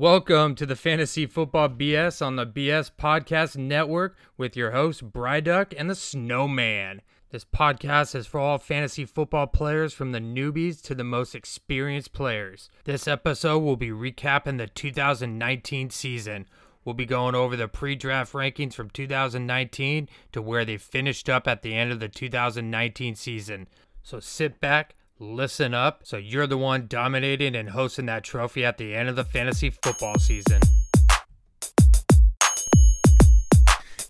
Welcome to the Fantasy Football BS on the BS Podcast Network with your host, Bryduck and the Snowman. This podcast is for all fantasy football players from the newbies to the most experienced players. This episode will be recapping the 2019 season. We'll be going over the pre draft rankings from 2019 to where they finished up at the end of the 2019 season. So sit back, listen up, so you're the one dominating and hosting that trophy at the end of the fantasy football season.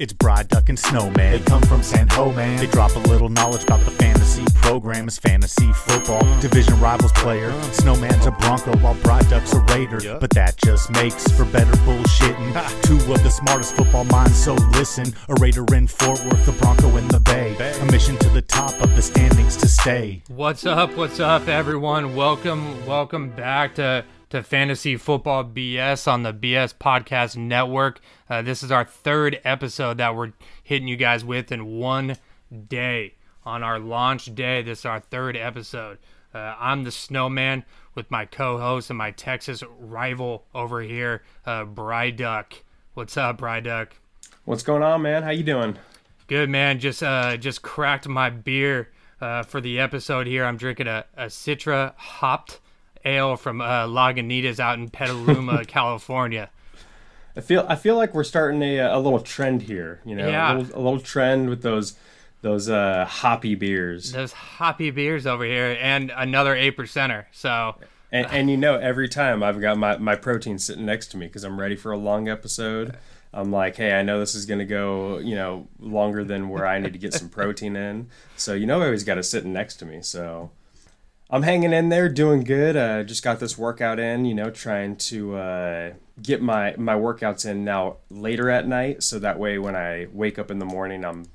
It's Bryduck and Snowman. They come from San Ho, man. They drop a little knowledge about the fantasy program as fantasy football. Division rivals player. Snowman's a Bronco while Bryduck's a Raider. But that just makes for better bullshitting. Two of the smartest football minds, so listen. A Raider in Fort Worth, a Bronco in the Bay. A mission to the top of the standings to stay. What's up? What's up, everyone? Welcome, welcome back to to Fantasy Football BS on the BS Podcast Network. Uh, this is our third episode that we're hitting you guys with in one day. On our launch day, this is our third episode. Uh, I'm the Snowman with my co-host and my Texas rival over here, uh, Bryduck. What's up, Bry Duck? What's going on, man? How you doing? Good, man. Just uh, just cracked my beer uh, for the episode here. I'm drinking a, a Citra hopped ale from uh, Lagunitas out in Petaluma, California. I feel I feel like we're starting a, a little trend here. You know, Yeah. a, little, a little trend with those those uh, hoppy beers. Those hoppy beers over here, and another eight percenter. So And, and you know, every time I've got my, my protein sitting next to me because I'm ready for a long episode. I'm like, hey, I know this is gonna go, you know, longer than where I need to get some protein in. So you know, I always got it sitting next to me. So I'm hanging in there, doing good. Uh, just got this workout in, you know, trying to uh, get my my workouts in now later at night, so that way when I wake up in the morning, I'm,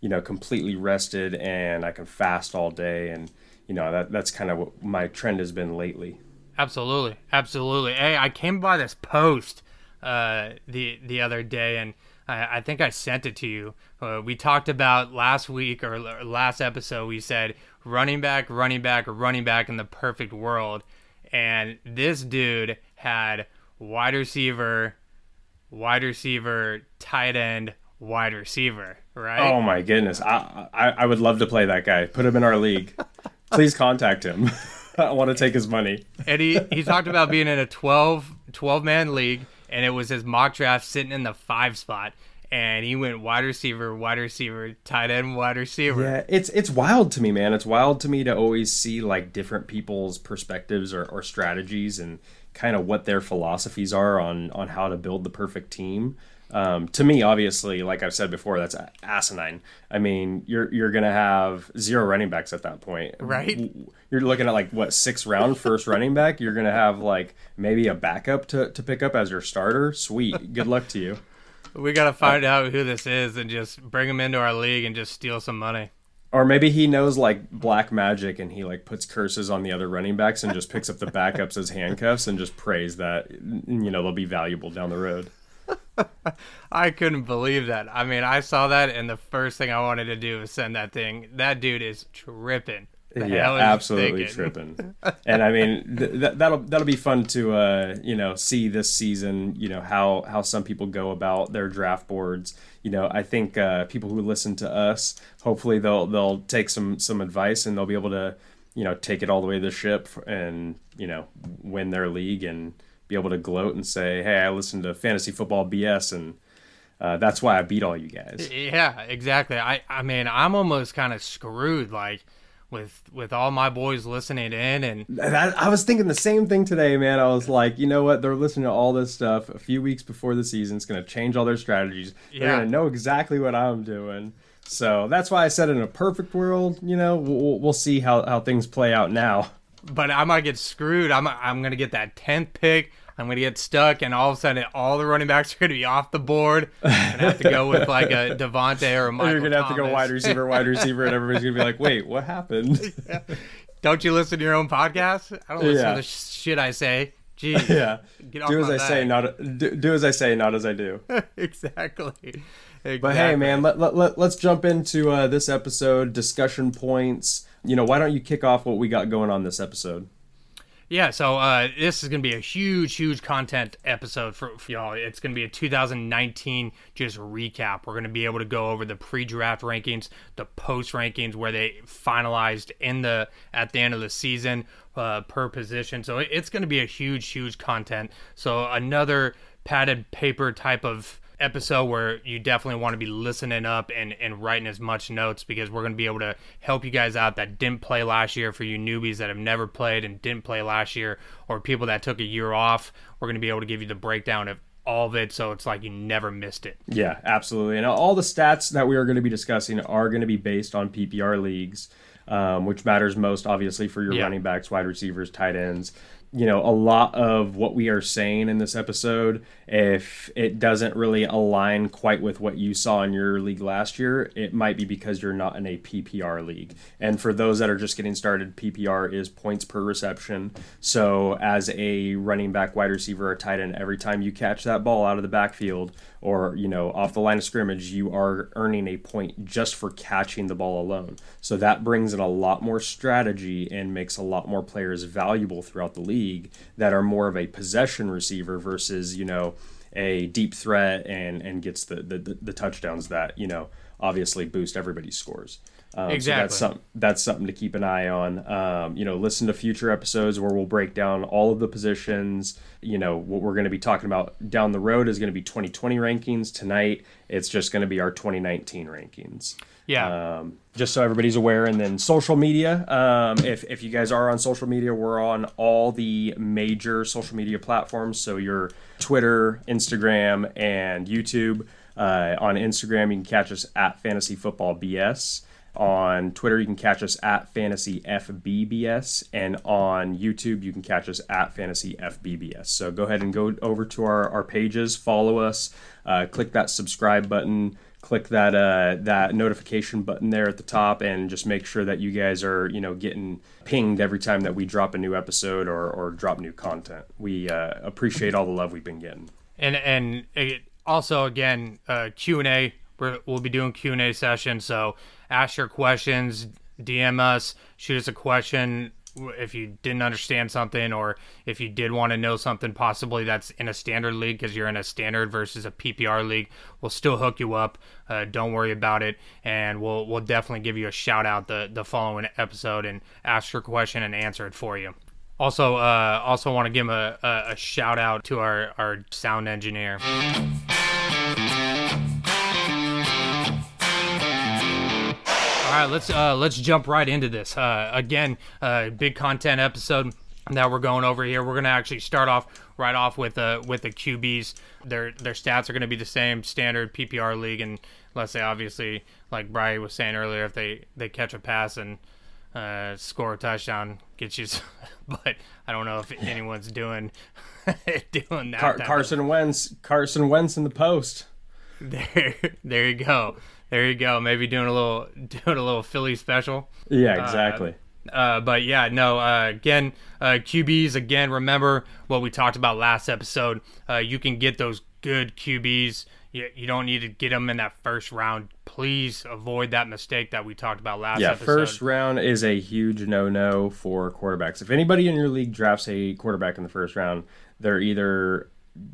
you know, completely rested and I can fast all day. And you know, that that's kind of what my trend has been lately. absolutely, absolutely. Hey, I came by this post uh, the the other day, and I, I think I sent it to you. Uh, we talked about last week or last episode. We said running back, running back, running back in the perfect world, and this dude had wide receiver, wide receiver, tight end, wide receiver. Right? Oh my goodness, I, I I would love to play that guy. Put him in our league. Please contact him. I want to take his money. and he, he talked about being in a 12, 12 man league, and it was his mock draft sitting in the five spot. And he went wide receiver, wide receiver, tight end, wide receiver. Yeah, it's it's wild to me, man. It's wild to me to always see like different people's perspectives or, or strategies and kind of what their philosophies are on on how to build the perfect team. Um, to me, obviously, like I've said before, that's asinine. I mean, you're you're gonna have zero running backs at that point, Right. You're looking at like what six round first running back. You're gonna have like maybe a backup to, to pick up as your starter. Sweet, good luck to you. We got to find out who this is and just bring him into our league and just steal some money. Or maybe he knows like black magic and he like puts curses on the other running backs and just picks up the backups as handcuffs and just prays that you know they'll be valuable down the road. I couldn't believe that. I mean, I saw that, and the first thing I wanted to do was send that thing. That dude is tripping. Yeah, hell is he absolutely tripping. and I mean th- th- that'll that'll be fun to uh, you know see this season. You know how how some people go about their draft boards. You know I think uh, people who listen to us, hopefully they'll they'll take some some advice and they'll be able to you know take it all the way to the ship and you know win their league and be able to gloat and say, hey, I listened to fantasy football BS and. Uh, that's why I beat all you guys. Yeah, exactly. I I mean, I'm almost kind of screwed like with with all my boys listening in and That, I was thinking the same thing today, man. I was like, you know what? They're listening to all this stuff a few weeks before the season. It's going to change all their strategies. They're Yeah. going to know exactly what I'm doing. So that's why I said in a perfect world, you know, we'll, we'll see how, how things play out now. but I might get screwed. I'm I'm gonna get that tenth pick. I'm gonna get stuck, and all of a sudden, all the running backs are gonna be off the board. I'm gonna have to go with like a Devontae or a Michael. You're going to have to go wide receiver, wide receiver, and everybody's going to be like, wait, what happened? Don't you listen to your own podcast? I don't listen Yeah. to the shit I say. Jeez. yeah. Do as I say, not do, do as I say, not as I do. exactly. exactly. But hey, man, let, let, let, us jump into uh, this episode, discussion points. You know, why don't you kick off what we got going on this episode? Yeah, so uh, this is going to be a huge, huge content episode for, for y'all. It's going to be a 2019 just recap. We're going to be able to go over the pre-draft rankings, the post rankings where they finalized in the at the end of the season uh, per position. So it's going to be a huge, huge content. So another padded paper type of episode where you definitely want to be listening up and, and writing as much notes because we're going to be able to help you guys out that didn't play last year for you newbies that have never played and didn't play last year or people that took a year off. We're going to be able to give you the breakdown of all of it so it's like you never missed it. Yeah, absolutely. And all the stats that we are going to be discussing are going to be based on PPR leagues. Um, which matters most obviously for your yeah. running backs, wide receivers, tight ends you know a lot of what we are saying in this episode if it doesn't really align quite with what you saw in your league last year it might be because you're not in a ppr league. And for those that are just getting started ppr is points per reception. So as a running back wide receiver or tight end every time you catch that ball out of the backfield or you know off the line of scrimmage you are earning a point just for catching the ball alone. So that brings in a lot more strategy and makes a lot more players valuable throughout the league that are more of a possession receiver versus you know a deep threat and and gets the the, the touchdowns that you know obviously boost everybody's scores um, exactly. So that's something that's something to keep an eye on. Um, you know, listen to future episodes where we'll break down all of the positions. You know, what we're going to be talking about down the road is going to be 2020 rankings. Tonight, it's just going to be our 2019 rankings. Yeah. Um, just so everybody's aware, and then social media. Um, if if you guys are on social media, we're on all the major social media platforms. So your Twitter, Instagram, and YouTube. Uh, on Instagram, you can catch us at Fantasy Football BS. On Twitter, you can catch us at Fantasy FBBS, and on YouTube, you can catch us at Fantasy FBBS. So go ahead and go over to our, our pages, follow us, uh, click that subscribe button, click that uh, that notification button there at the top, and just make sure that you guys are you know getting pinged every time that we drop a new episode or, or drop new content. We uh, appreciate all the love we've been getting. And and it also again uh, Q and A. We'll be doing Q and A session, so ask your questions, DM us, shoot us a question if you didn't understand something or if you did want to know something possibly that's in a standard league because you're in a standard versus a PPR league, we'll still hook you up. Uh, don't worry about it, and we'll we'll definitely give you a shout out the the following episode and ask your question and answer it for you. Also, uh, also want to give a, a, a shout out to our our sound engineer. All right, let's uh, let's jump right into this. Uh, again, uh, big content episode that we're going over here. We're gonna actually start off right off with uh, with the QBs. Their their stats are gonna be the same standard PPR league, and let's say obviously, like Brian was saying earlier, if they they catch a pass and uh, score a touchdown, get you. Some, but I don't know if anyone's doing doing that. Car- Carson of... Wentz, Carson Wentz in the post. There, there you go. There you go. Maybe doing a little doing a little Philly special. Yeah, uh, exactly. Uh, uh, but yeah, no. Uh, again, uh, QBs. Again, remember what we talked about last episode. Uh, you can get those good QBs. You, you don't need to get them in that first round. Please avoid that mistake that we talked about last. Yeah, episode. first round is a huge no-no for quarterbacks. If anybody in your league drafts a quarterback in the first round, they're either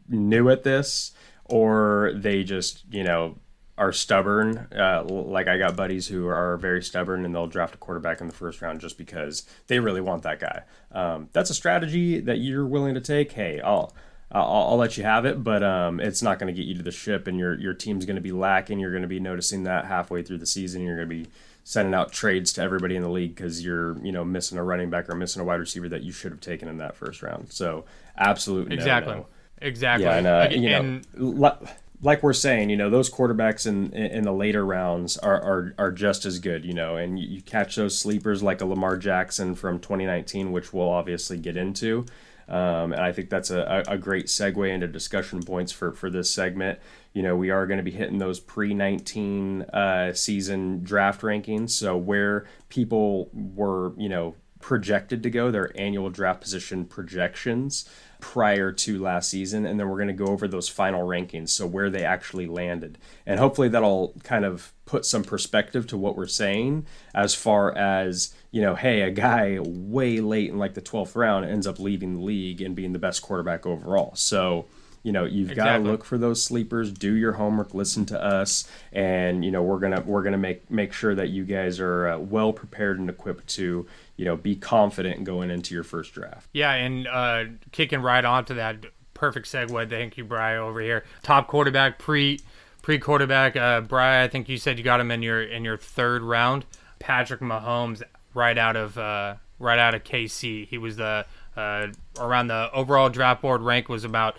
new at this or they just you know are stubborn. Uh, like I got buddies who are very stubborn and they'll draft a quarterback in the first round just because they really want that guy. Um, that's a strategy that you're willing to take. Hey, I'll. I'll, I'll let you have it, but um, it's not going to get you to the ship, and your your team's going to be lacking. You're going to be noticing that halfway through the season. You're going to be sending out trades to everybody in the league because you're you know missing a running back or missing a wide receiver that you should have taken in that first round. So absolutely exactly, no, no. exactly. Yeah, and, uh, you know, like we're saying, you know, those quarterbacks in in the later rounds are are, are just as good, you know, and you, you catch those sleepers like a Lamar Jackson from 2019, which we'll obviously get into. Um, and I think that's a, a great segue into discussion points for, for this segment. You know, we are going to be hitting those pre 19 uh, season draft rankings. So, where people were, you know, projected to go, their annual draft position projections prior to last season, and then we're going to go over those final rankings, so where they actually landed, and hopefully that'll kind of put some perspective to what we're saying as far as you know, hey, a guy way late in like the twelfth round ends up leading the league and being the best quarterback overall. So you know you've exactly. got to look for those sleepers do your homework listen to us and you know we're gonna we're gonna make make sure that you guys are uh, well prepared and equipped to you know be confident going into your first draft. Yeah and uh, kicking right onto that perfect segue thank you Bry over here. Top quarterback pre pre quarterback uh Bry I think you said you got him in your in your third round. Patrick Mahomes right out of uh right out of KC he was the uh, around the overall draft board rank was about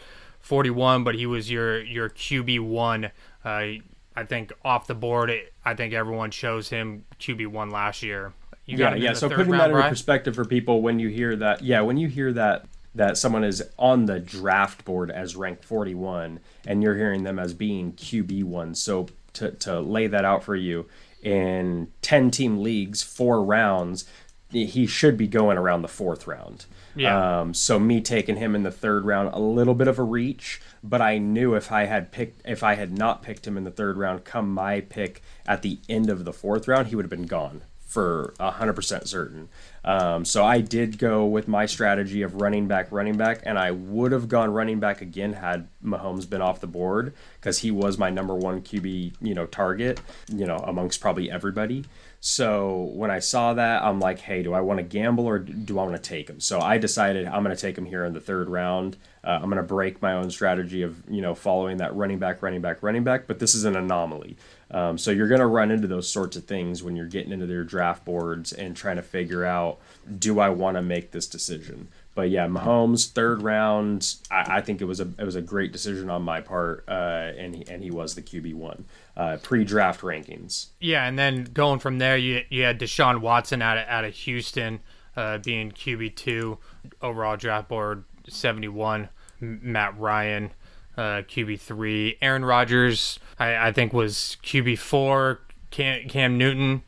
41, but he was your your QB one. Uh, I think off the board, it, I think everyone chose him QB one last year. You yeah, yeah. So putting that in perspective for people, when you hear that, yeah, when you hear that that someone is on the draft board as ranked 41, and you're hearing them as being QB one. So to to lay that out for you, in 10 team leagues, four rounds, he should be going around the fourth round. Yeah. Um, so me taking him in the third round, a little bit of a reach, but I knew if I had picked, if I had not picked him in the third round, come my pick at the end of the fourth round, he would have been gone for hundred percent certain. Um, so I did go with my strategy of running back, running back, and I would have gone running back again had Mahomes been off the board because he was my number one QB, you know, target, you know, amongst probably everybody. So when I saw that, I'm like, hey, do I want to gamble or do I want to take him? So I decided I'm going to take him here in the third round. Uh, I'm going to break my own strategy of you know following that running back, running back, running back. But this is an anomaly. Um, so you're going to run into those sorts of things when you're getting into their draft boards and trying to figure out, do I want to make this decision? But yeah, Mahomes third round. I, I, think it was a it was a great decision on my part, uh, and he, and he was the QB one uh, pre-draft rankings. Yeah, and then going from there, you you had Deshaun Watson out of out of Houston, uh, being QB two overall draft board seventy one. Matt Ryan, uh, QB three. Aaron Rodgers, I, I think was QB four. Cam, Cam Newton,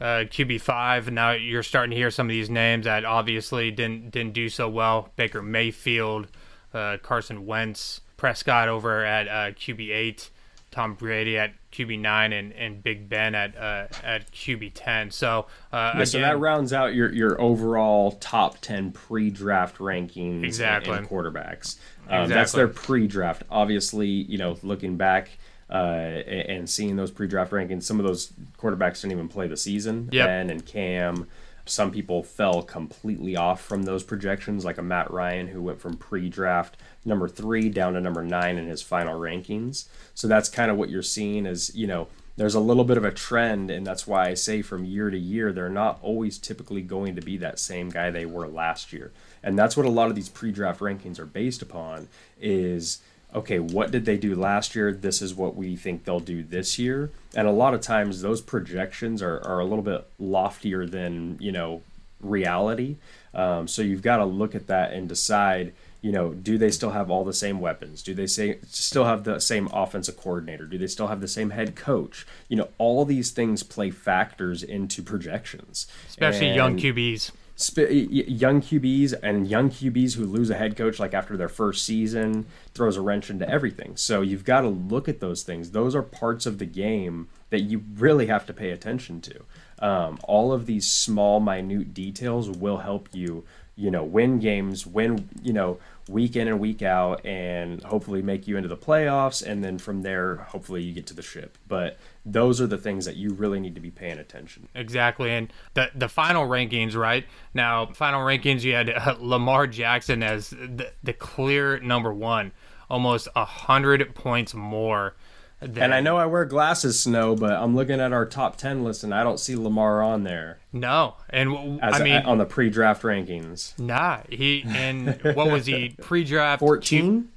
uh, QB five. Now you're starting to hear some of these names that obviously didn't didn't do so well. Baker Mayfield, uh, Carson Wentz, Prescott over at uh, QB eight. Tom Brady at QB nine and, and Big Ben at uh, at QB ten. So uh, yeah, again, so that rounds out your your overall top ten pre-draft rankings exactly. and, and quarterbacks. Um, exactly. That's their pre-draft. Obviously, you know, looking back. Uh, and seeing those pre-draft rankings, some of those quarterbacks didn't even play the season. Yep. Ben and Cam, some people fell completely off from those projections, like a Matt Ryan who went from pre-draft number three down to number nine in his final rankings. So that's kind of what you're seeing is, you know, there's a little bit of a trend, and that's why I say from year to year, they're not always typically going to be that same guy they were last year. And that's what a lot of these pre-draft rankings are based upon is okay, what did they do last year? This is what we think they'll do this year. And a lot of times those projections are, are a little bit loftier than, you know, reality. Um, so you've got to look at that and decide – you know, do they still have all the same weapons? Do they say still have the same offensive coordinator? Do they still have the same head coach? You know, all these things play factors into projections, especially and young QBs. Sp- young QBs and young QBs who lose a head coach like after their first season throws a wrench into everything. So you've got to look at those things. Those are parts of the game that you really have to pay attention to. Um, all of these small, minute details will help you you know, win games, win, you know, week in and week out, and hopefully make you into the playoffs. And then from there, hopefully you get to the ship. But those are the things that you really need to be paying attention. Exactly. And the the final rankings, right now, final rankings, you had uh, Lamar Jackson as the, the clear number one, almost a hundred points more and I know I wear glasses, Snow, but I'm looking at our top ten list, and I don't see Lamar on there. No, and As I mean on the pre-draft rankings. Nah, he and what was he pre-draft? 14?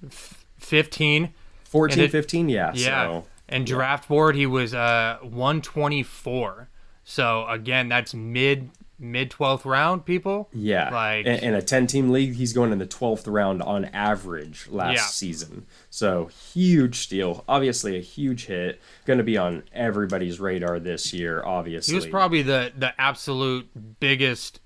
15. 14, 15, yeah. Yeah. So, and draft board, he was uh 124. So again, that's mid mid 12th round people. Yeah. Like in, in a 10 team league, he's going in the 12th round on average last yeah. season. So huge steal. Obviously a huge hit. Going to be on everybody's radar this year, obviously. He was probably the the absolute biggest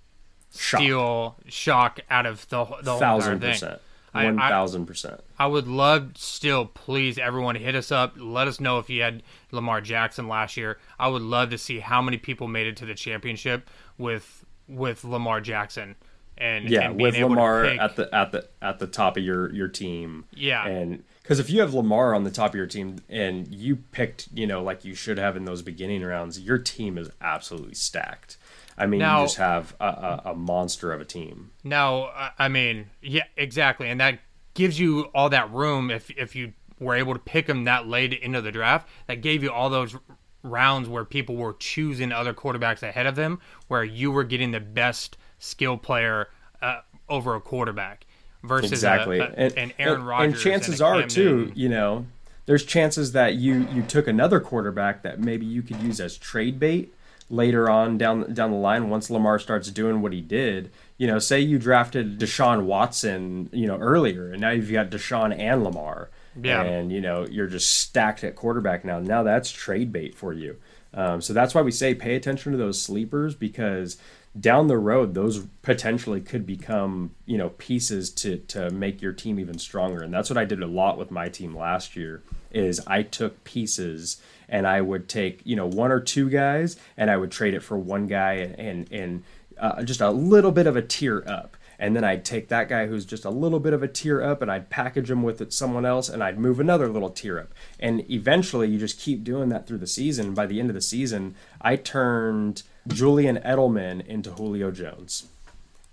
Shock. steal shock out of the the whole thousand entire thing. One thousand percent. I would love still please everyone hit us up. Let us know if you had Lamar Jackson last year. I would love to see how many people made it to the championship with with Lamar Jackson and Yeah, and being with Lamar pick- at the at the at the top of your your team. Yeah. and because if you have Lamar on the top of your team and you picked, you know, like you should have in those beginning rounds, your team is absolutely stacked. I mean, Now- you just have a, a, a monster of a team. No, I- mean, yeah, exactly, and that gives you all that room if if you were able to pick him that late into the draft. That gave you all those rounds where people were choosing other quarterbacks ahead of them, where you were getting the best skill player uh, over a quarterback versus exactly a- and, an Aaron Rodgers. and chances a are too you know there's chances that you you took another quarterback that maybe you could use as trade bait later on down down the line once Lamar starts doing what he did you know say you drafted Deshaun Watson you know earlier and now you've got Deshaun and Lamar. Yeah. and you know you're just stacked at quarterback now. Now that's trade bait for you. Um, so that's why we say pay attention to those sleepers because down the road those potentially could become you know pieces to to make your team even stronger. And that's what I did a lot with my team last year is I took pieces and I would take you know one or two guys and I would trade it for one guy and and, and uh, just a little bit of a tier up and then I'd take that guy who's just a little bit of a tier up and I'd package him with someone else and I'd move another little tier up. And eventually you just keep doing that through the season. By the end of the season, I turned Julian Edelman into Julio Jones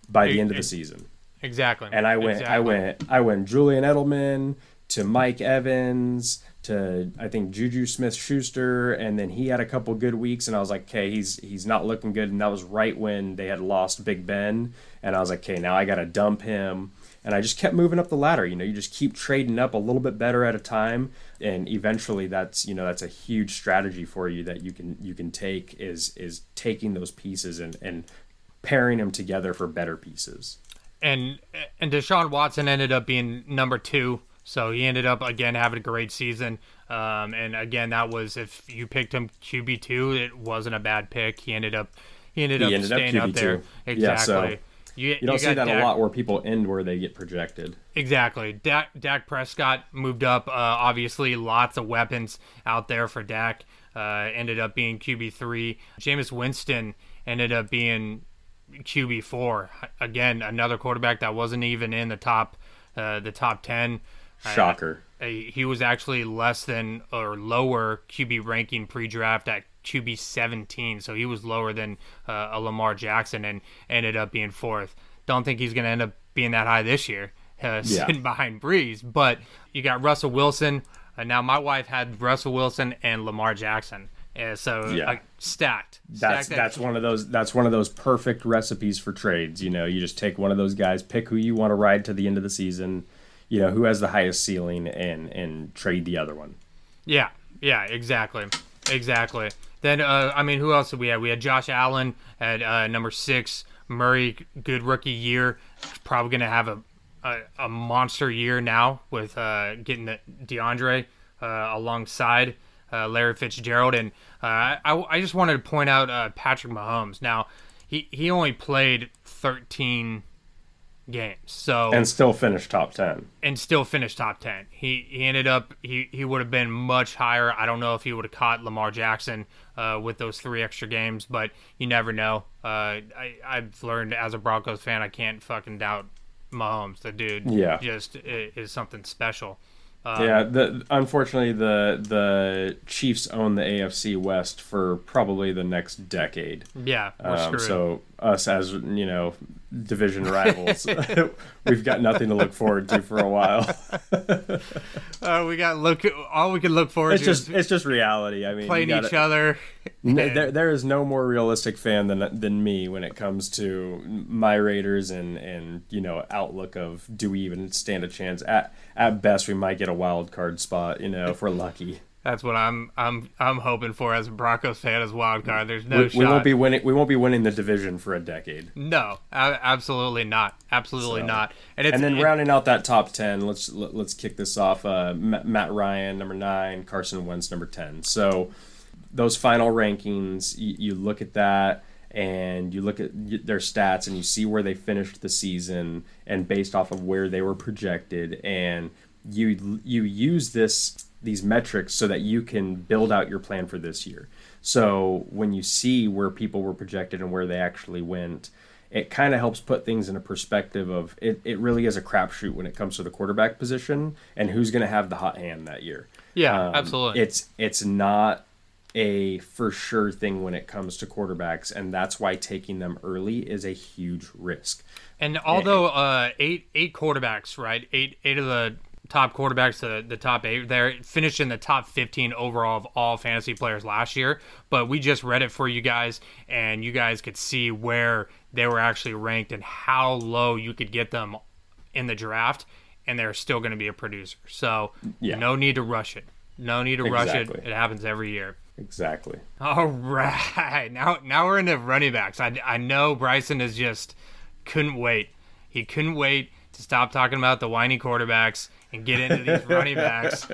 by the end of the season. exactly, And I went I went I went Julian Edelman to Mike Evans to I think Juju Smith Schuster and then he had a couple good weeks and I was like, okay, he's he's not looking good and that was right when they had lost Big Ben and I was like, okay, now I got to dump him and I just kept moving up the ladder. You know, you just keep trading up a little bit better at a time and eventually that's, you know, that's a huge strategy for you that you can you can take is is taking those pieces and and pairing them together for better pieces. and and Deshaun Watson ended up being number two, so he ended up again having a great season. Um, and again, that was if you picked him QB two, it wasn't a bad pick. He ended up he ended He up ended staying up, QB2. there Yeah, exactly. so you, You don't see that Dak- a lot where people end where they get projected. Exactly. Dak, Dak Prescott moved up. Uh, obviously, lots of weapons out there for Dak. Uh, ended up being QB three. Jameis Winston ended up being QB four. Again, another quarterback that wasn't even in the top, uh, the top ten. Shocker. Uh, he was actually less than or lower QB ranking pre-draft at QB 17, so he was lower than uh, a Lamar Jackson and ended up being fourth. Don't think he's going to end up being that high this year, uh, sitting behind Brees. But you got Russell Wilson. Uh, now my wife had Russell Wilson and Lamar Jackson, uh, so Yeah. uh, stacked. That's Stacked that's one of those that's one of those perfect recipes for trades. You know, you just take one of those guys, pick who you want to ride to the end of the season. You know, who has the highest ceiling, and and trade the other one. Yeah, yeah, exactly, exactly. Then, uh, I mean, who else did we have? We had Josh Allen at uh, number six. Murray, good rookie year. Probably to have a, a a monster year now with uh, getting the DeAndre uh, alongside uh, Larry Fitzgerald. And uh, I, I just wanted to point out Patrick Mahomes. Now, he, he only played 13 games. So And still finish top ten. and still finished top 10. He he ended up he, he would have been much higher. I don't know if he would have caught Lamar Jackson uh, with those three extra games, but you never know. Uh, I I've learned as a Broncos fan I can't fucking doubt Mahomes. The dude Yeah. just is something special. yeah, the unfortunately the the Chiefs own the AFC West for probably the next decade. Yeah, Um, so us as you know division rivals, we've got nothing to look forward to for a while. uh, we got look all we can look forward It's to just is it's just reality. I mean, playing gotta- each other. N- there, there is no more realistic fan than than me when it comes to my Raiders and and you know outlook of do we even stand a chance? At at best, we might get a wild card spot. You know, if we're lucky. That's what I'm I'm I'm hoping for as a Broncos fan as wild card. There's no we, shot. we won't be winning. We won't be winning the division for a decade. No, absolutely not. Absolutely So- not. And, it's, And then it- rounding out that top ten, let's let, let's kick this off. Uh, Matt Ryan number nine, Carson Wentz number ten. So those final rankings, you, you look at that, and you look at their stats and you see where they finished the season and based off of where they were projected and you you use this these metrics so that you can build out your plan for this year. So when you see where people were projected and where they actually went, it kind of helps put things in a perspective of it, it really is a crapshoot when it comes to the quarterback position and who's going to have the hot hand that year. Yeah, um, absolutely. It's it's not a for sure thing when it comes to quarterbacks, and that's why taking them early is a huge risk. And although uh, eight eight quarterbacks, right, eight eight of the top quarterbacks, to the top eight, there finished in the top 15 overall of all fantasy players last year. But we just read it for you guys, and you guys could see where they were actually ranked and how low you could get them in the draft, and they're still going to be a producer. So yeah. no need to rush it. No need to exactly. rush it. It happens every year. Exactly. All right. Now now we're into running backs. I, I know Bryson is just couldn't wait. He couldn't wait to stop talking about the whiny quarterbacks and get into these running backs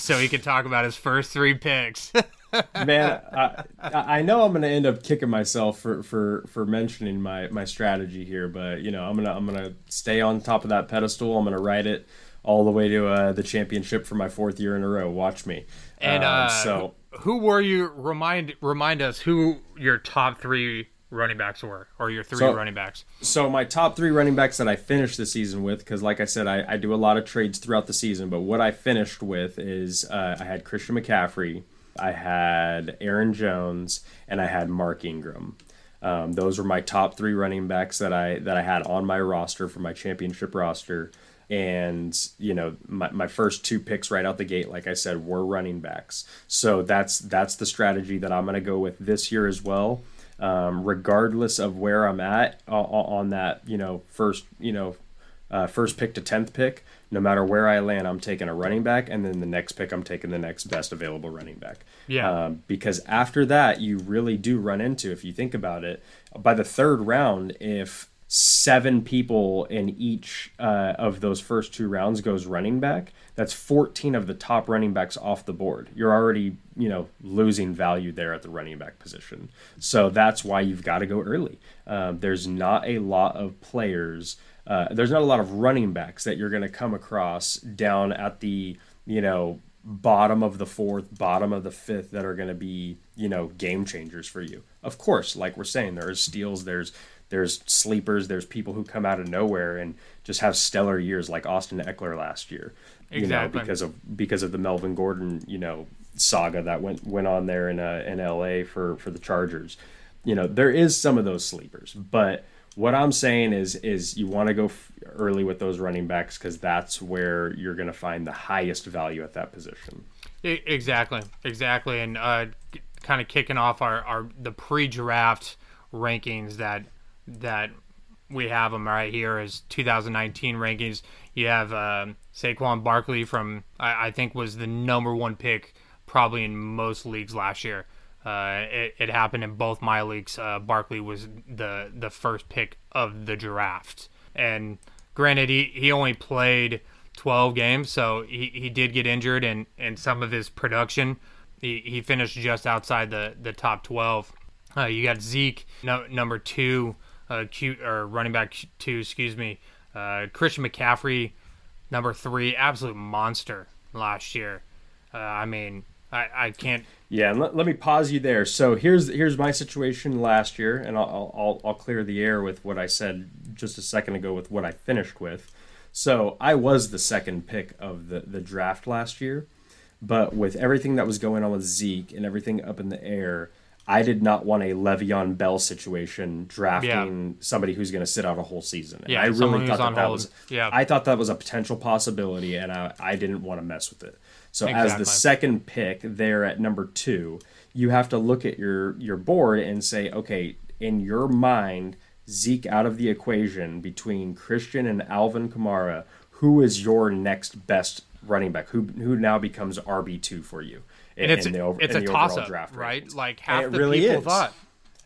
so he could talk about his first three picks. Man, I, I know I'm gonna end up kicking myself for, for, for mentioning my, my strategy here, but you know I'm gonna I'm gonna stay on top of that pedestal. I'm gonna ride it all the way to uh, the championship for my fourth year in a row. Watch me. And um, uh, so, who were you? Remind remind us who your top three running backs were, or your three so, running backs. So my top three running backs that I finished the season with, because like I said, I, I, do a lot of trades throughout the season. But what I finished with is uh, I had Christian McCaffrey, I had Aaron Jones, and I had Mark Ingram. Um, those were my top three running backs that I that I had on my roster for my championship roster. And you know, my, my first two picks right out the gate, like I said, were running backs. So that's that's the strategy that I'm going to go with this year as well um, regardless of where I'm at on that, you know, first, you know, uh, first pick to tenth pick. No matter where I land, I'm taking a running back, and then the next pick, I'm taking the next best available running back. Yeah. Um, because after that, you really do run into, if you think about it, by the third round, if seven people in each uh, of those first two rounds goes running back, that's 14 of the top running backs off the board. You're already, you know, losing value there at the running back position. So that's why you've got to go early. Um, there's not a lot of players. Uh, there's not a lot of running backs that you're going to come across down at the, you know, bottom of the fourth, bottom of the fifth that are going to be, you know, game changers for you. Of course, like we're saying, there's steals, there's there's sleepers, there's people who come out of nowhere and just have stellar years like Austin Ekeler last year you exactly. know, because of because of the Melvin Gordon, you know, saga that went went on there in uh, in LA for for the Chargers. You know, there is some of those sleepers, but what I'm saying is is you want to go f- early with those running backs because that's where you're going to find the highest value at that position. Exactly, exactly, and uh, kind of kicking off our, our the pre-draft rankings that that we have them right here as 2019 rankings. You have um, Saquon Barkley from I, I, think was the number one pick probably in most leagues last year. Uh, it, it, happened in both my leagues. Uh, Barkley was the the first pick of the draft, and granted, he, he only played 12 games, so he, he did get injured, and, and some of his production, he, he finished just outside the, the top 12. Uh, you got Zeke, no, number two, uh, cute or running back two, excuse me. Uh, Christian McCaffrey, number three, absolute monster last year. Uh, I mean, I, I can't. Yeah, and let, let me pause you there. So here's here's my situation last year, and I'll, I'll I'll clear the air with what I said just a second ago with what I finished with. So I was the second pick of the the draft last year, but with everything that was going on with Zeke and everything up in the air, I did not want a Le'Veon Bell situation drafting yeah. somebody who's going to sit out a whole season. And yeah, I really thought that, that was yeah. I thought that was a potential possibility, and I, I didn't want to mess with it. So exactly. as the second pick there at number two, you have to look at your your board and say, okay, in your mind, Zeke out of the equation between Christian and Alvin Kamara, who is your next best running back? Who who now becomes RB two for you? And it's the over, it's a toss up, draft right? Rankings. Like half the really people is. thought.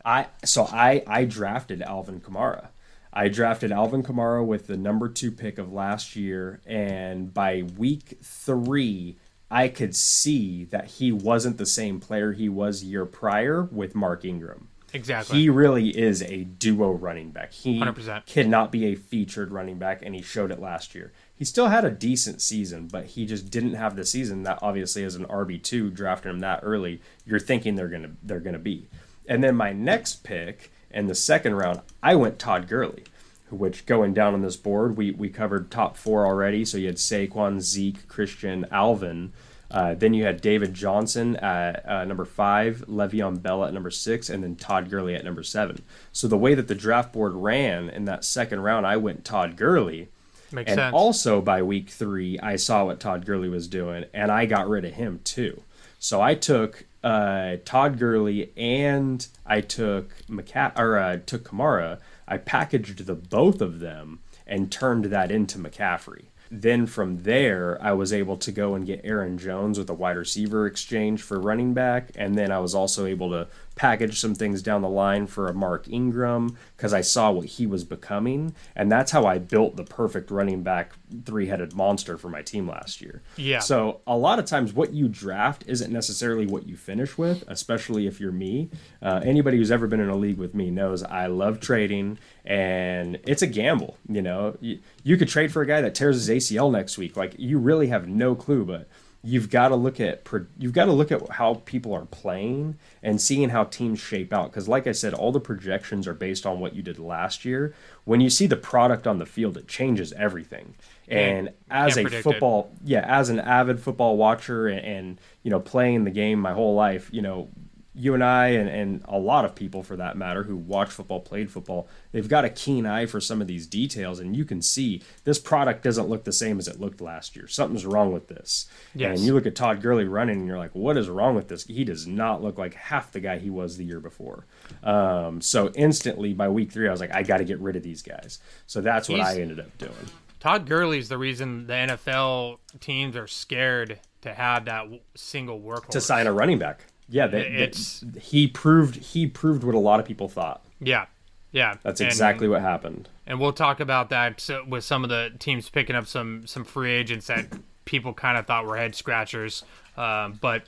I so I I drafted Alvin Kamara. I drafted Alvin Kamara with the number two pick of last year, and by week three, I could see that he wasn't the same player he was year prior with Mark Ingram. Exactly. He really is a duo running back. He 100%. cannot be a featured running back, and he showed it last year. He still had a decent season, but he just didn't have the season that obviously as an RB two drafting him that early, you're thinking they're gonna they're gonna be. And then my next pick in the second round, I went Todd Gurley, which going down on this board, we we covered top four already. So you had Saquon, Zeke, Christian, Alvin. Uh, then you had David Johnson at uh, number five, Le'Veon Bell at number six, and then Todd Gurley at number seven. So the way that the draft board ran in that second round, I went Todd Gurley. Makes and sense. also by week three, I saw what Todd Gurley was doing, and I got rid of him too. So I took uh, Todd Gurley and I took McCa- or uh, took Kamara. I packaged the both of them and turned that into McCaffrey. Then from there, I was able to go and get Aaron Jones with a wide receiver exchange for running back, and then I was also able to package some things down the line for a Mark Ingram because I saw what he was becoming, and that's how I built the perfect running back three-headed monster for my team last year. Yeah. So a lot of times, what you draft isn't necessarily what you finish with, especially if you're me. Uh, anybody who's ever been in a league with me knows I love trading, and it's a gamble. You know, you, you could trade for a guy that tears his ACL next week. Like you really have no clue, but you've got to look at you've got to look at how people are playing and seeing how teams shape out. Because like i said all the projections are based on what you did last year. When you see the product on the field it changes everything. And as a predict it. football yeah as an avid football watcher and, and you know playing the game my whole life you know you and I and, and a lot of people for that matter who watch football, played football, they've got a keen eye for some of these details and you can see this product doesn't look the same as it looked last year. Something's wrong with this. Yes. And you look at Todd Gurley running and you're like, what is wrong with this? He does not look like half the guy he was the year before. Um, so instantly by week three, I was like, I got to get rid of these guys. So that's what He's- I ended up doing. Todd Gurley's the reason the NFL teams are scared to have that single workhorse. To sign a running back. Yeah, they- It's- he proved he proved what a lot of people thought. Yeah. Yeah. That's And- exactly what happened. and we'll talk about that with some of the teams picking up some some free agents that people kind of thought were head scratchers. Um, but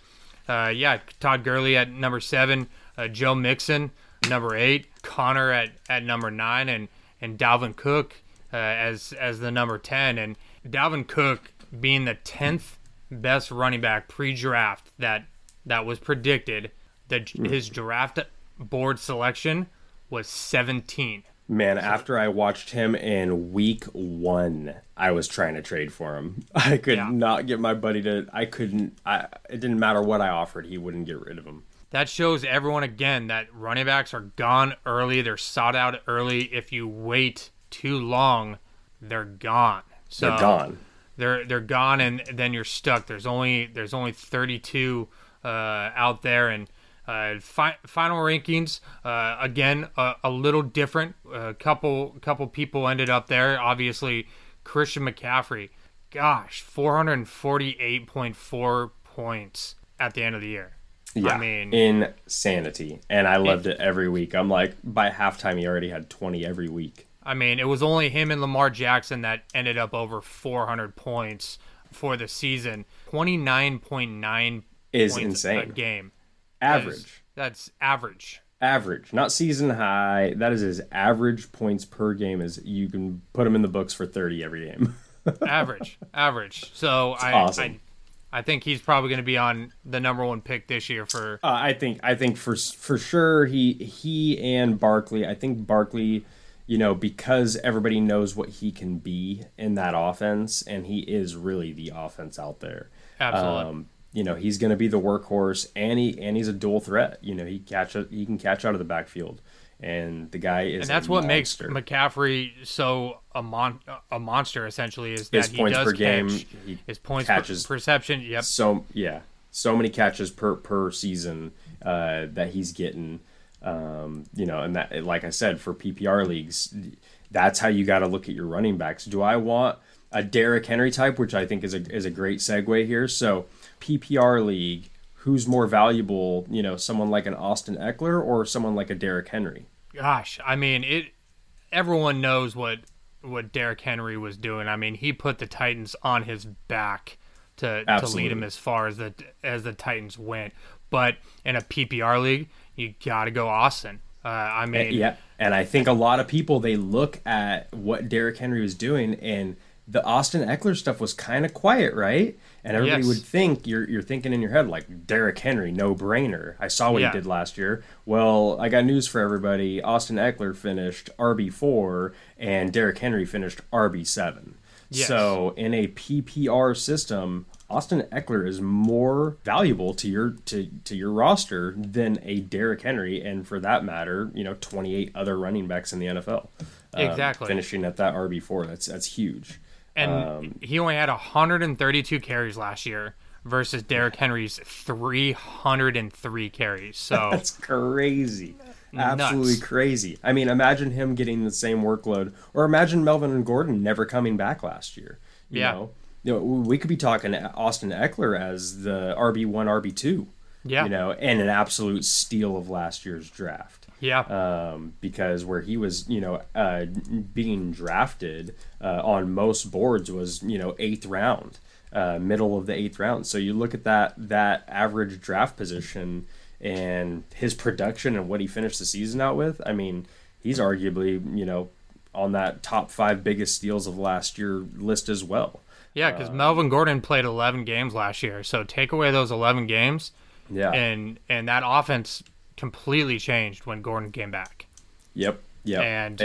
uh, yeah, Todd Gurley at number seven, uh, Joe Mixon number eight, Conner at, at number nine, and and Dalvin Cook uh, as as the number ten, and Dalvin Cook being the tenth best running back pre-draft that that was predicted. That his draft board selection was 17. Man, after I watched him in week one, I was trying to trade for him. I could Yeah. not get my buddy to. I couldn't. I. It didn't matter what I offered. He wouldn't get rid of him. That shows everyone again that running backs are gone early. They're sought out early. If you wait too long, they're gone. So They're gone. They're they're gone, and then you're stuck. There's only there's only 32 uh, out there, and uh, fi- final rankings uh, again a, a little different. A couple couple people ended up there. Obviously, Christian McCaffrey. Gosh, 448.4 points at the end of the year. Yeah, I mean, insanity. And I loved it every week. I'm like, by halftime, he already had 20 every week. I mean, it was only him and Lamar Jackson that ended up over 400 points for the season. 29.9 Is insane. game. That is- Average. That's average. Average, not season high. That is his average points per game. Is you can put him in the books for 30 every game. average. Average. So I, awesome. I I think he's probably going to be on the number one pick this year for Uh, I think I think for for sure he he and Barkley. I think Barkley, you know, because everybody knows what he can be in that offense, and he is really the offense out there. Absolutely. Um, you know, he's going to be the workhorse, and he and he's a dual threat. You know, he catch he can catch out of the backfield, and the guy is. and that's what makes monster. McCaffrey so a mon- a monster essentially is that His he points does per catch game, he his points per catches- perception. Yep. so yeah, so many catches per per season uh, that he's getting. Um, you know, and that like I said, for PPR leagues, that's how you got to look at your running backs. Do I want a Derrick Henry type, which I think is a is a great segue here? So PPR league, who's more valuable? You know, someone like an Austin Ekeler or someone like a Derrick Henry? Gosh, I mean it. Everyone knows what what Derrick Henry was doing. I mean, he put the Titans on his back to to lead him as far as the as the Titans went. But in a PPR league, you got to go Austin. Uh, I mean, yeah, and I think a lot of people they look at what Derrick Henry was doing, and the Austin Ekeler stuff was kind of quiet, right? And everybody Yes. would think you're you're thinking in your head like Derrick Henry, no brainer. I saw what Yeah. he did last year. Well, I got news for everybody. Austin Ekeler finished RB four, and Derrick Henry finished RB seven. Yes. So in a PPR system, Austin Ekeler is more valuable to your to, to your roster than a Derrick Henry, and for that matter, you know, 28 other running backs in the NFL. um, Exactly. finishing at that RB four. That's that's huge. And Um, he only had 132 carries last year versus Derrick Henry's 303 carries. So That's crazy. Nuts. Absolutely crazy. I mean, imagine him getting the same workload, or imagine Melvin and Gordon never coming back last year. You Yeah. know, you know, we could be talking Austin Ekeler as the RB one, RB two. Yeah. You know, and an absolute steal of last year's draft. Yeah, um, because where he was, you know, uh, being drafted uh, on most boards was, you know, eighth round, uh, middle of the eighth round. So you look at that that average draft position and his production and what he finished the season out with. I mean, he's arguably, you know, on that top five biggest steals of last year list as well. yeah, because Melvin Gordon played 11 games last year. So take away those 11 games, Yeah. and and that offense completely changed when Gordon came back. Yep. Yep. And-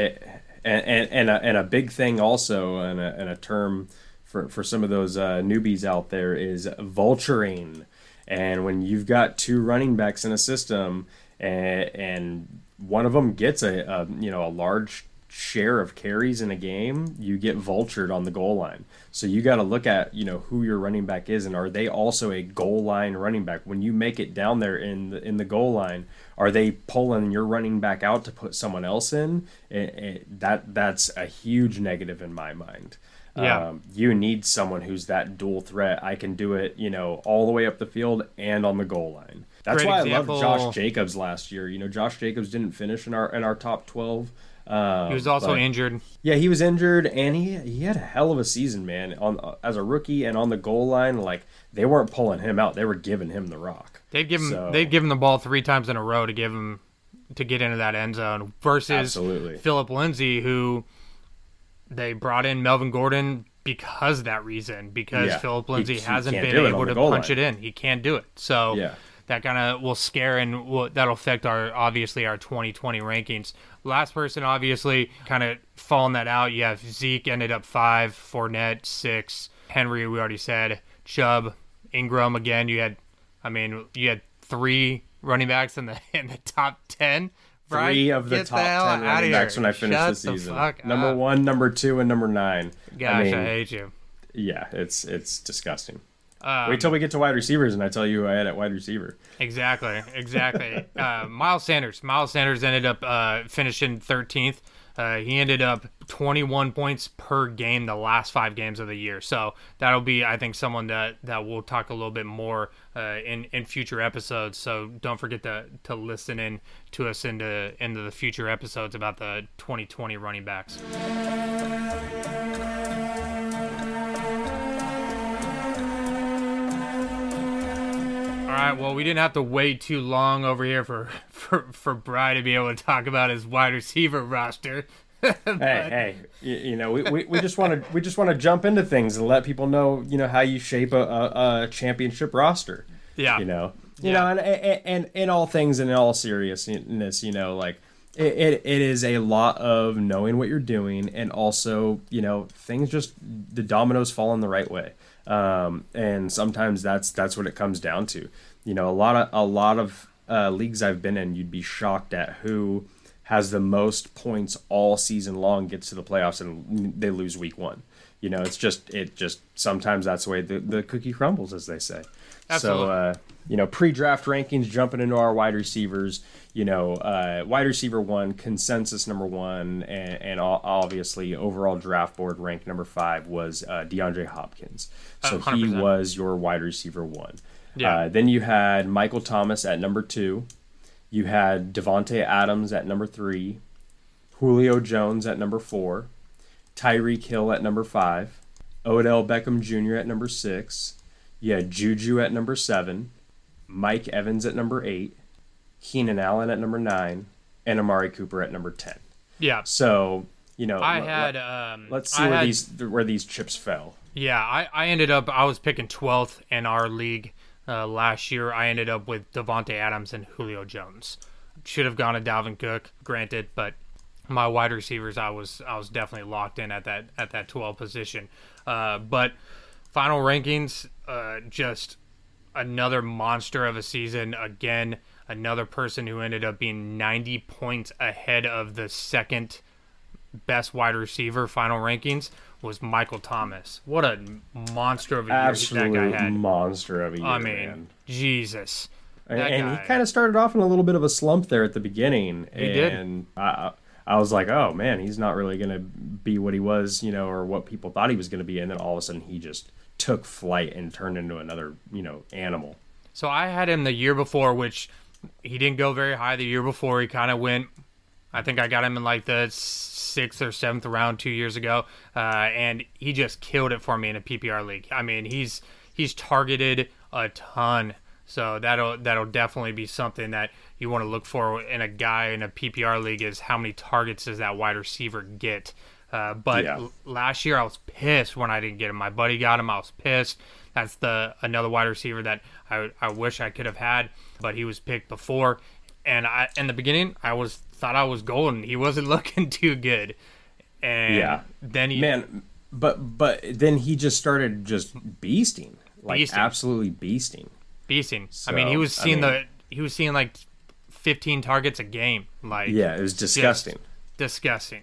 and and and a, and a big thing also, and a, and a term for for some of those uh, newbies out there is vulturing. And when you've got two running backs in a system, and, and one of them gets a, a you know a large share of carries in a game, you get vultured on the goal line. So you got to look at you know who your running back is, and are they also a goal line running back? When you make it down there in the, in the goal line, are they pulling your running back out to put someone else in? It, it, that that's a huge negative in my mind. Yeah. Um, you need someone who's that dual threat. I can do it, you know, all the way up the field and on the goal line. That's Great why example- I love Josh Jacobs last year. You know, Josh Jacobs didn't finish in our in our top twelve. Um, He was also but- injured. yeah, he was injured, and he he had a hell of a season, man. On as a rookie and on the goal line, like they weren't pulling him out; they were giving him the rock. They'd give him So- they'd give him the ball three times in a row to give him to get into that end zone versus Absolutely. Phillip Lindsay who they brought in Melvin Gordon because that reason because Yeah. Phillip Lindsay he hasn't been do it on able to punch line. it in. He can't do it. So Yeah. That kind of will scare and will, that'll affect our obviously our 2020 rankings. Last person obviously kind of falling that out. You have Zeke ended up five, Fournette six, Henry we already said, Chubb, Ingram again. You had, I mean, you had three running backs in the in the top ten. Brian, Three of the top hell ten running backs when I finished Shut the season. fuck number up. one, number two, and number nine. Gosh, I I, hate you. yeah, it's it's disgusting. Um, Wait till we get to wide receivers, and I tell you who I had at wide receiver. Exactly, exactly. uh, Miles Sanders. Miles Sanders ended up uh, finishing 13th. Uh, he ended up 21 points per game the last five games of the year. So that'll be, I think, someone that, that we'll talk a little bit more uh, in in future episodes. So don't forget to to listen in to us into into the future episodes about the 2020 running backs. All right. Well, we didn't have to wait too long over here for for for Bry to be able to talk about his wide receiver roster. hey, hey, you, you know, we, we, we just want to we just want to jump into things and let people know, you know, how you shape a, a, a championship roster. Yeah. You know, you Yeah. know, and, and and in all things and in all seriousness, you know, like it, it, it is a lot of knowing what you're doing and also, you know, things just the dominoes fall in the right way. Um, and sometimes that's that's what it comes down to. You know, a lot of a lot of uh, leagues I've been in, you'd be shocked at who has the most points all season long gets to the playoffs and they lose week one. You know, it's just it just sometimes that's the way the, the cookie crumbles, as they say. Absolutely. So uh, you know, pre-draft rankings jumping into our wide receivers. You know, uh, wide receiver one, consensus number one, and, and o- obviously overall draft board rank number five was uh, DeAndre Hopkins. So Uh, he 100%. was your wide receiver one. Yeah. Uh, then you had Michael Thomas at number two. You had Davante Adams at number three, Julio Jones at number four, Tyreek Hill at number five, Odell Beckham Jr. at number six. You had Juju at number seven, Mike Evans at number eight, Keenan Allen at number nine, and Amari Cooper at number ten. Yeah. So you know, I let- had. let- Um, let's see I where had- these where these chips fell. Yeah, I, I ended up I was picking 12th in our league uh, last year. I ended up with Davante Adams and Julio Jones. Should have gone to Dalvin Cook, granted, but my wide receivers I was I was definitely locked in at that at that 12 position. Uh, but final rankings, uh, just another monster of a season. Again, another person who ended up being 90 points ahead of the second best wide receiver final rankings was Michael Thomas. What a monster of a year that guy had. monster of a year. I mean, man. Jesus. And, and he kind of started off in a little bit of a slump there at the beginning. He did. I, I was like, oh man, he's not really going to be what he was, you know, or what people thought he was going to be. And then all of a sudden, he just took flight and turned into another, you know, animal. So I had him the year before, which he didn't go very high the year before. He kind of went. I think I got him in like the sixth or seventh round two years ago, uh, and he just killed it for me in a PPR league. I mean, he's he's targeted a ton, so that'll that'll definitely be something that you want to look for in a guy in a PPR league is how many targets does that wide receiver get. Uh, but Yeah. l- last year I was pissed when I didn't get him. My buddy got him. I was pissed. That's the another wide receiver that I, I wish I could have had, but he was picked before. And I in the beginning I was thought I was golden. He wasn't looking too good. And Yeah. then he Man, but but then he just started just beasting, like Beasting. absolutely beasting. beasting. I mean, he So, was I seeing mean- the he was seeing like 15 targets a game. Like Yeah, it was disgusting. disgusting.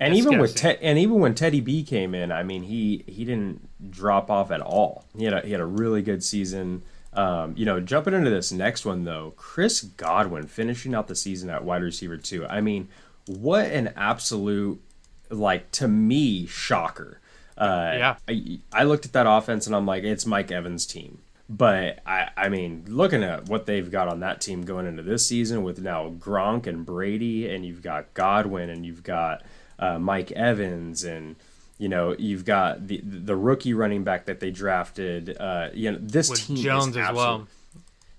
And even with. Ted, and even when Teddy B came in, I mean, he he didn't drop off at all. He had a, he had a really good season. Um, you know, jumping into this next one though, Chris Godwin finishing out the season at wide receiver two. I mean, what an absolute like to me shocker. Uh, Yeah. I, I looked at that offense and I'm like, it's Mike Evans' team. But I, I mean, looking at what they've got on that team going into this season with now Gronk and Brady, and you've got Godwin, and you've got uh, Mike Evans, and you know you've got the the rookie running back that they drafted. Uh, you know this With team is Jones as well.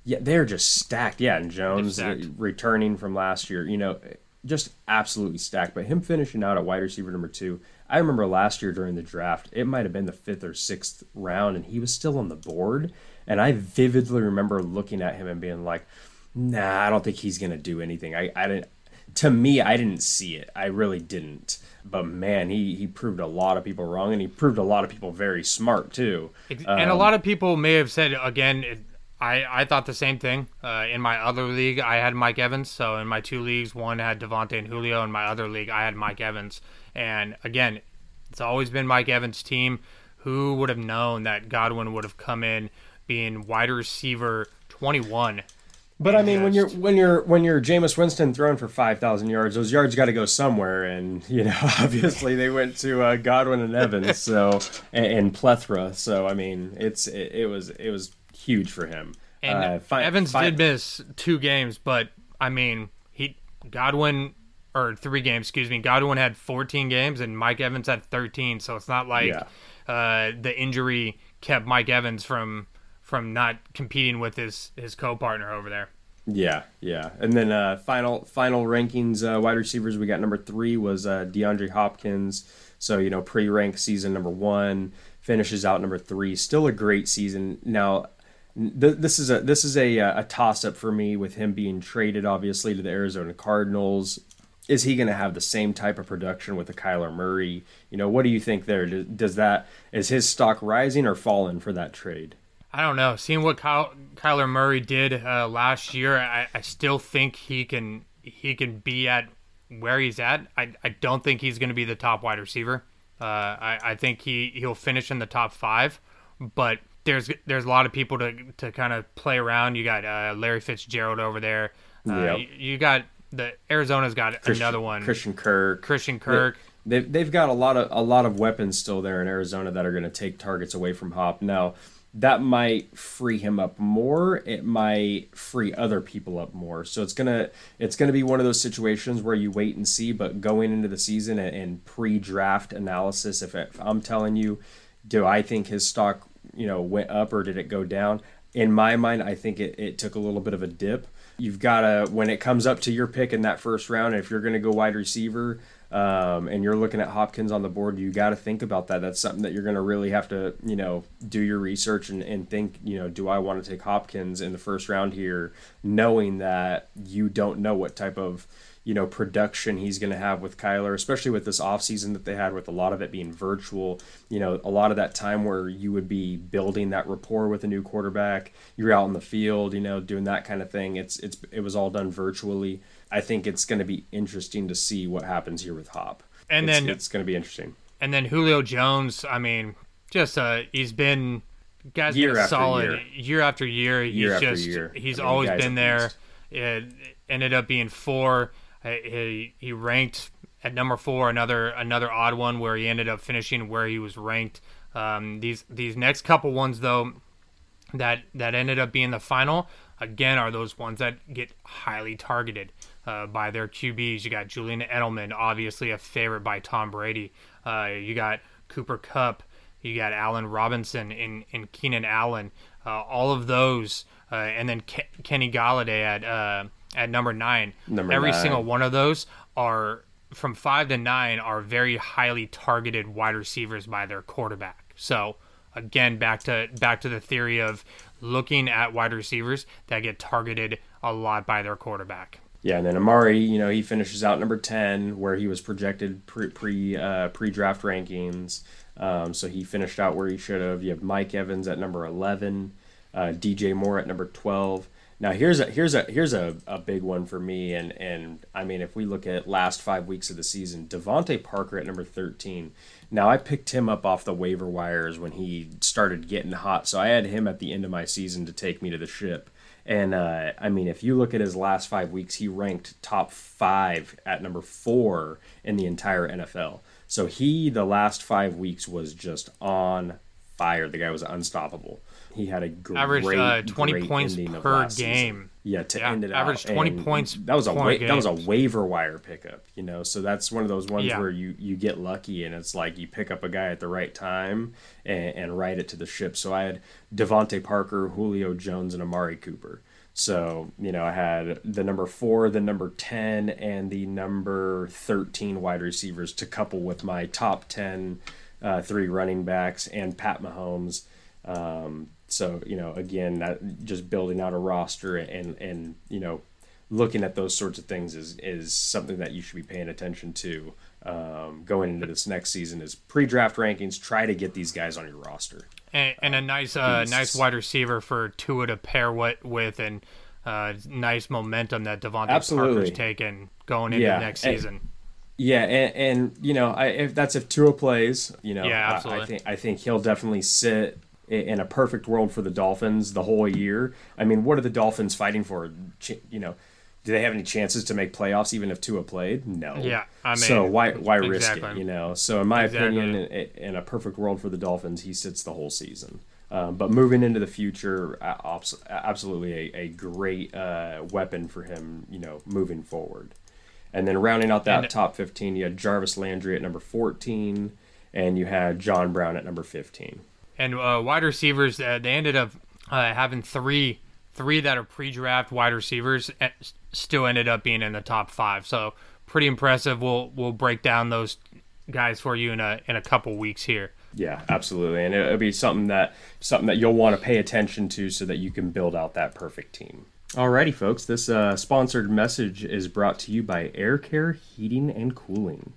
Yeah, they're just stacked. Yeah, and Jones uh, stacked. returning from last year. You know, just absolutely stacked. But him finishing out at wide receiver number two. I remember last year during the draft, it might have been the fifth or sixth round, and he was still on the board. And I vividly remember looking at him and being like, "Nah, I don't think he's gonna do anything." I, I didn't. To me, I didn't see it. I really didn't. But man, he he proved a lot of people wrong, and he proved a lot of people very smart too. and Um, a lot of people may have said again. It, I I thought the same thing. Uh, in my other league, I had Mike Evans. So in my two leagues, one had Davante and Julio. In my other league, I had Mike Evans. And again, it's always been Mike Evans' team. Who would have known that Godwin would have come in being wide receiver twenty one? But I mean, when you're when you're when you're Jameis Winston throwing for five thousand yards, those yards got to go somewhere, and you know, obviously they went to uh, Godwin and Evans, so and, and plethora. So I mean, it's it, it was it was huge for him. And Uh, fi- Evans fi- did miss two games, but I mean, he Godwin or three games, excuse me. Godwin had 14 games and Mike Evans had 13, so it's not like Yeah. uh, the injury kept Mike Evans from from not competing with his his co-partner over there. Yeah, yeah. And then uh, final final rankings uh, wide receivers we got number three was uh, DeAndre Hopkins. So you know pre-ranked season number one finishes out number three. Still a great season. Now th- this is a this is a uh, a toss up for me with him being traded obviously to the Arizona Cardinals. Is he going to have the same type of production with the Kyler Murray? You know, what do you think there? Does, does that is his stock rising or falling for that trade? I don't know. Seeing what Kyle, Kyler Murray did uh, last year, I, I still think he can he can be at where he's at. I, I don't think he's going to be the top wide receiver. Uh, I, I think he he'll finish in the top five, but there's there's a lot of people to to kind of play around. You got uh, Larry Fitzgerald over there. Uh, Yep. you, you got the Arizona's got Christian- another one. Christian Kirk. Christian Kirk. They've, they've got a lot of a lot of weapons still there in Arizona that are going to take targets away from Hop. Now, that might free him up more. It might free other people up more. So it's gonna it's gonna be one of those situations where you wait and see. But going into the season and, and pre-draft analysis, if, if I'm telling you, do I think his stock you know went up or did it go down? in my mind, I think it, it took a little bit of a dip. You've got to, when it comes up to your pick in that first round, if you're going to go wide receiver um, and you're looking at Hopkins on the board, you got to think about that. That's something that you're going to really have to, you know, do your research and, and think, you know, do I want to take Hopkins in the first round here, knowing that you don't know what type of you know production he's going to have with Kyler, especially with this offseason that they had with a lot of it being virtual. You know, a lot of that time where you would be building that rapport with a new quarterback, you're out in the field, you know, doing that kind of thing. It's it's it was all done virtually. I think it's going to be interesting to see what happens here with Hop. And it's, then it's going to be interesting. And then Julio Jones, I mean, just uh, he's been guys year been solid year. year after year. He's Year just year. he's I mean, always been there. It ended up being four. Uh, He he ranked at number four. Another another odd one where he ended up finishing where he was ranked. Um, these these next couple ones though that that ended up being the final again are those ones that get highly targeted uh, by their QBs. You got Julian Edelman, obviously a favorite by Tom Brady. Uh, you got Cooper Kupp. You got Allen Robinson and, and Keenan Allen. Uh, all of those, uh, and then Ke- Kenny Golladay at uh, at number nine. Number Every nine. single one of those are from five to nine are very highly targeted wide receivers by their quarterback. So again, back to back to the theory of looking at wide receivers that get targeted a lot by their quarterback. Yeah, and then Amari, you know, he finishes out number ten, where he was projected pre pre uh, pre draft rankings. Um, so he finished out where he should have. You have Mike Evans at number eleven, uh, DJ Moore at number twelve. Now here's a here's a here's a, a big one for me, and and I mean if we look at last five weeks of the season, DeVante Parker at number thirteen. Now I picked him up off the waiver wires when he started getting hot, so I had him at the end of my season to take me to the ship. And uh, I mean, if you look at his last five weeks, he ranked top five at number four in the entire NFL. So he, the last five weeks, was just on fire. The guy was unstoppable. He had a great, Average uh, 20 great points per last season. game. Yeah, to Yeah, end it average out. 20 And points That was a wa- that was a waiver wire pickup. You know, so that's one of those ones Yeah. where you you get lucky and it's like you pick up a guy at the right time and, and ride it to the ship. So I had DeVante Parker, Julio Jones, and Amari Cooper. So, you know, I had the number four, the number 10, and the number 13 wide receivers to couple with my top 10 uh, three running backs and Pat Mahomes. Um, so, you know, again, that just building out a roster and, and, you know, looking at those sorts of things is, is something that you should be paying attention to um, going into this next season is pre-draft rankings. Try to get these guys on your roster. and, and a nice uh, nice wide receiver for Tua to pair what with and uh, nice momentum that DeVante Absolutely. Parker's taken going into Yeah, next and- season. Yeah, and, and you know, I, if that's if Tua plays, you know, Yeah, I- I, think I think he'll definitely sit in a perfect world for the Dolphins the whole year. I mean, what are the Dolphins fighting for? Ch- You know, do they have any chances to make playoffs even if Tua played? No. Yeah, I so mean, why why risk it? You know, so in my Exactly. opinion, in, in a perfect world for the Dolphins, he sits the whole season. Um, but moving into the future, absolutely a, a great uh, weapon for him. You know, moving forward. And then rounding out that And- top 15, you had Jarvis Landry at number 14, and you had John Brown at number 15. And uh, wide receivers, uh, they ended up uh, having three three that are pre-draft wide receivers, and still ended up being in the top five. So pretty impressive. We'll we'll break down those guys for you in a in a couple weeks here. Yeah, absolutely, and it'll be something that something that you'll want to pay attention to so that you can build out that perfect team. Alrighty, folks, this uh, sponsored message is brought to you by Air Care Heating and Cooling.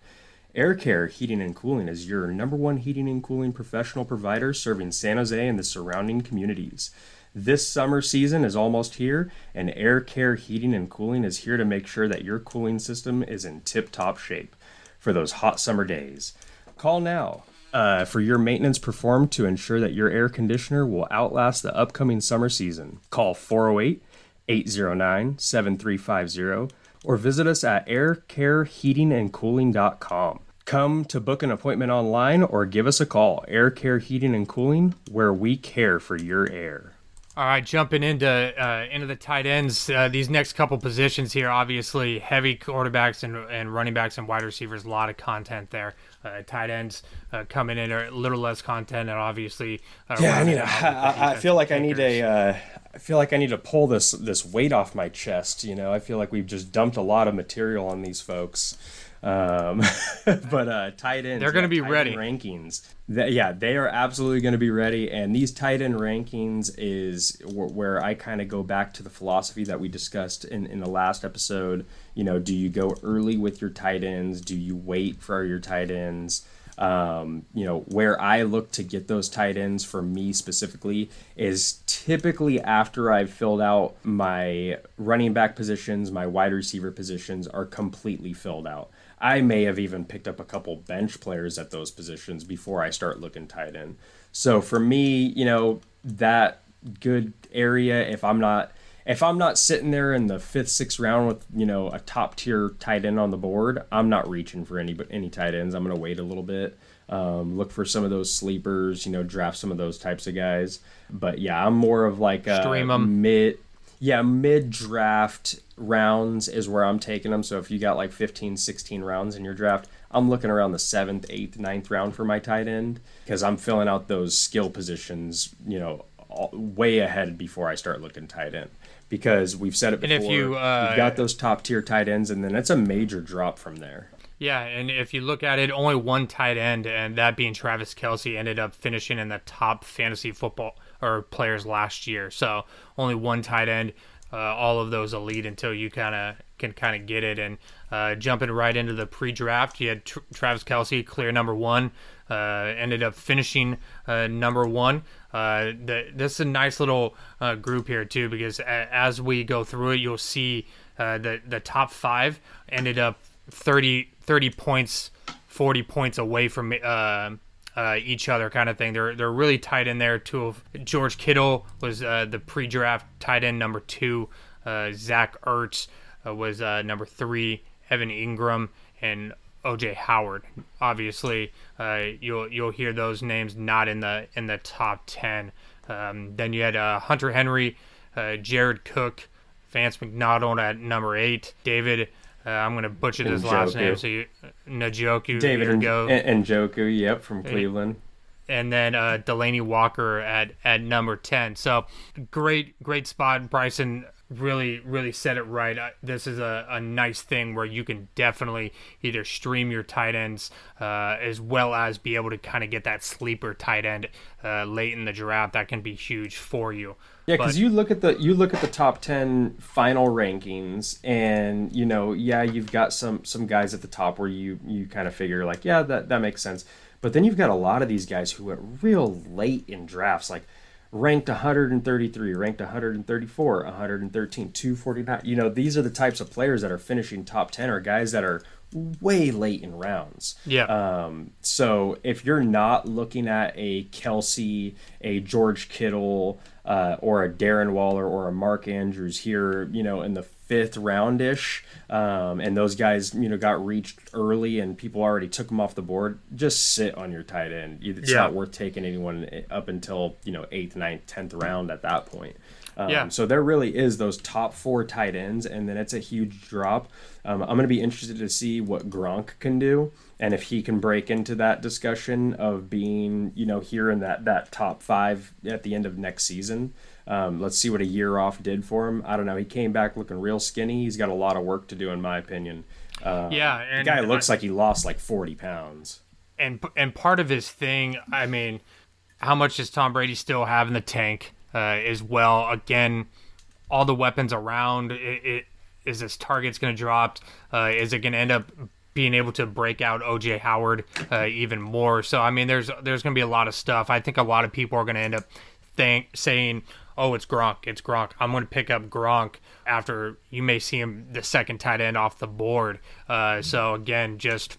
Air Care Heating and Cooling is your number one heating and cooling professional provider serving San Jose and the surrounding communities. This summer season is almost here, and Air Care Heating and Cooling is here to make sure that your cooling system is in tip top shape for those hot summer days. Call now uh, for your maintenance performed to ensure that your air conditioner will outlast the upcoming summer season. Call 408 809 7350 or visit us at aircareheatingandcooling.com. Come to book an appointment online or give us a call. Air Care Heating and Cooling, where we care for your air. All right, jumping into uh, into the tight ends. Uh, these next couple positions here, obviously, heavy quarterbacks and, and running backs and wide receivers. A lot of content there. Uh, tight ends uh, coming in are a little less content, and obviously, uh, yeah. I need. A, I, I feel like I need a. I feel like I need to pull this this weight off my chest. You know, I feel like we've just dumped a lot of material on these folks. Um, but uh, tight ends, they're going to be ready. Rankings, yeah, they are absolutely going to be ready. And these tight end rankings is where I kind of go back to the philosophy that we discussed in in the last episode. You know, do you go early with your tight ends? Do you wait for your tight ends? Um, you know, where I look to get those tight ends for me specifically is typically after I've filled out my running back positions, my wide receiver positions are completely filled out. I may have even picked up a couple bench players at those positions before I start looking tight end. So for me, you know, that good area, if I'm not if I'm not sitting there in the fifth, sixth round with you know a top tier tight end on the board, I'm not reaching for any but any tight ends. I'm gonna wait a little bit, um, look for some of those sleepers, you know, draft some of those types of guys. But yeah, I'm more of like a mid yeah, mid draft rounds is where I'm taking them. So if you got like 15, 16 rounds in your draft, I'm looking around the seventh, eighth, ninth round for my tight end because I'm filling out those skill positions, you know, all, way ahead before I start looking tight end. Because we've said it before, and if you, uh, you've got those top tier tight ends, and then it's a major drop from there. Yeah, and if you look at it, only one tight end, and that being Travis Kelce, ended up finishing in the top fantasy football or players last year. So only one tight end. Uh, all of those elite until you kind of can kind of get it. And uh, jumping right into the pre-draft, you had Travis Kelce clear number one. Uh, ended up finishing uh, number one. Uh, the, this is a nice little uh, group here too because a- as we go through it, you'll see the the top five ended up 30, 30 points, forty points away from uh, each other kind of thing. They're they're really tight in there. Two George Kittle was uh, the pre-draft tight end number two. Uh, Zach Ertz uh, was uh, number three. Evan Engram and OJ Howard. Obviously, uh, you'll you'll hear those names not in the in the top ten. Um, then you had Hunter Henry, Jared Cook, Vance McDonald at number eight, David uh, I'm going to butcher this last name. So you, Njoku. David and, go. and Njoku, yep, from Cleveland. And then uh, Delanie Walker at, at number 10. So great, great spot. Bryson really, really said it right. This is a, a nice thing where you can definitely either stream your tight ends uh, as well as be able to kind of get that sleeper tight end uh, late in the draft. That can be huge for you. Yeah, because you look at the you look at the top ten final rankings, and you know, yeah, you've got some some guys at the top where you you kind of figure like, yeah, that that makes sense. But then you've got a lot of these guys who went real late in drafts, like ranked 133, ranked 134, 113, 249. You know, these are the types of players that are finishing top 10 or guys that are way late in rounds. Yeah. Um, so if you're not looking at a Kelce, a George Kittle, uh, or a Darren Waller or a Mark Andrews here, you know, in the fifth roundish, um, and those guys, you know, got reached early and people already took them off the board, just sit on your tight end. It's yeah. not worth taking anyone up until you know eighth, ninth, tenth round at that point. Um, yeah. So there really is those top four tight ends, and then it's a huge drop. Um, I'm going to be interested to see what Gronk can do, and if he can break into that discussion of being, you know, here in that that top five at the end of next season. Um, let's see what a year off did for him. I don't know. He came back looking real skinny. He's got a lot of work to do, in my opinion. Uh, yeah, and the guy looks I, like he lost like 40 pounds. And and part of his thing, I mean, how much does Tom Brady still have in the tank? Uh, as well. Again, all the weapons around. It, it, is this target's going to drop? Uh, is it going to end up being able to break out OJ Howard uh, even more? So I mean, there's there's going to be a lot of stuff. I think a lot of people are going to end up think, saying, "Oh, it's Gronk, it's Gronk. I'm going to pick up Gronk." After you may see him the second tight end off the board. Uh, so again, just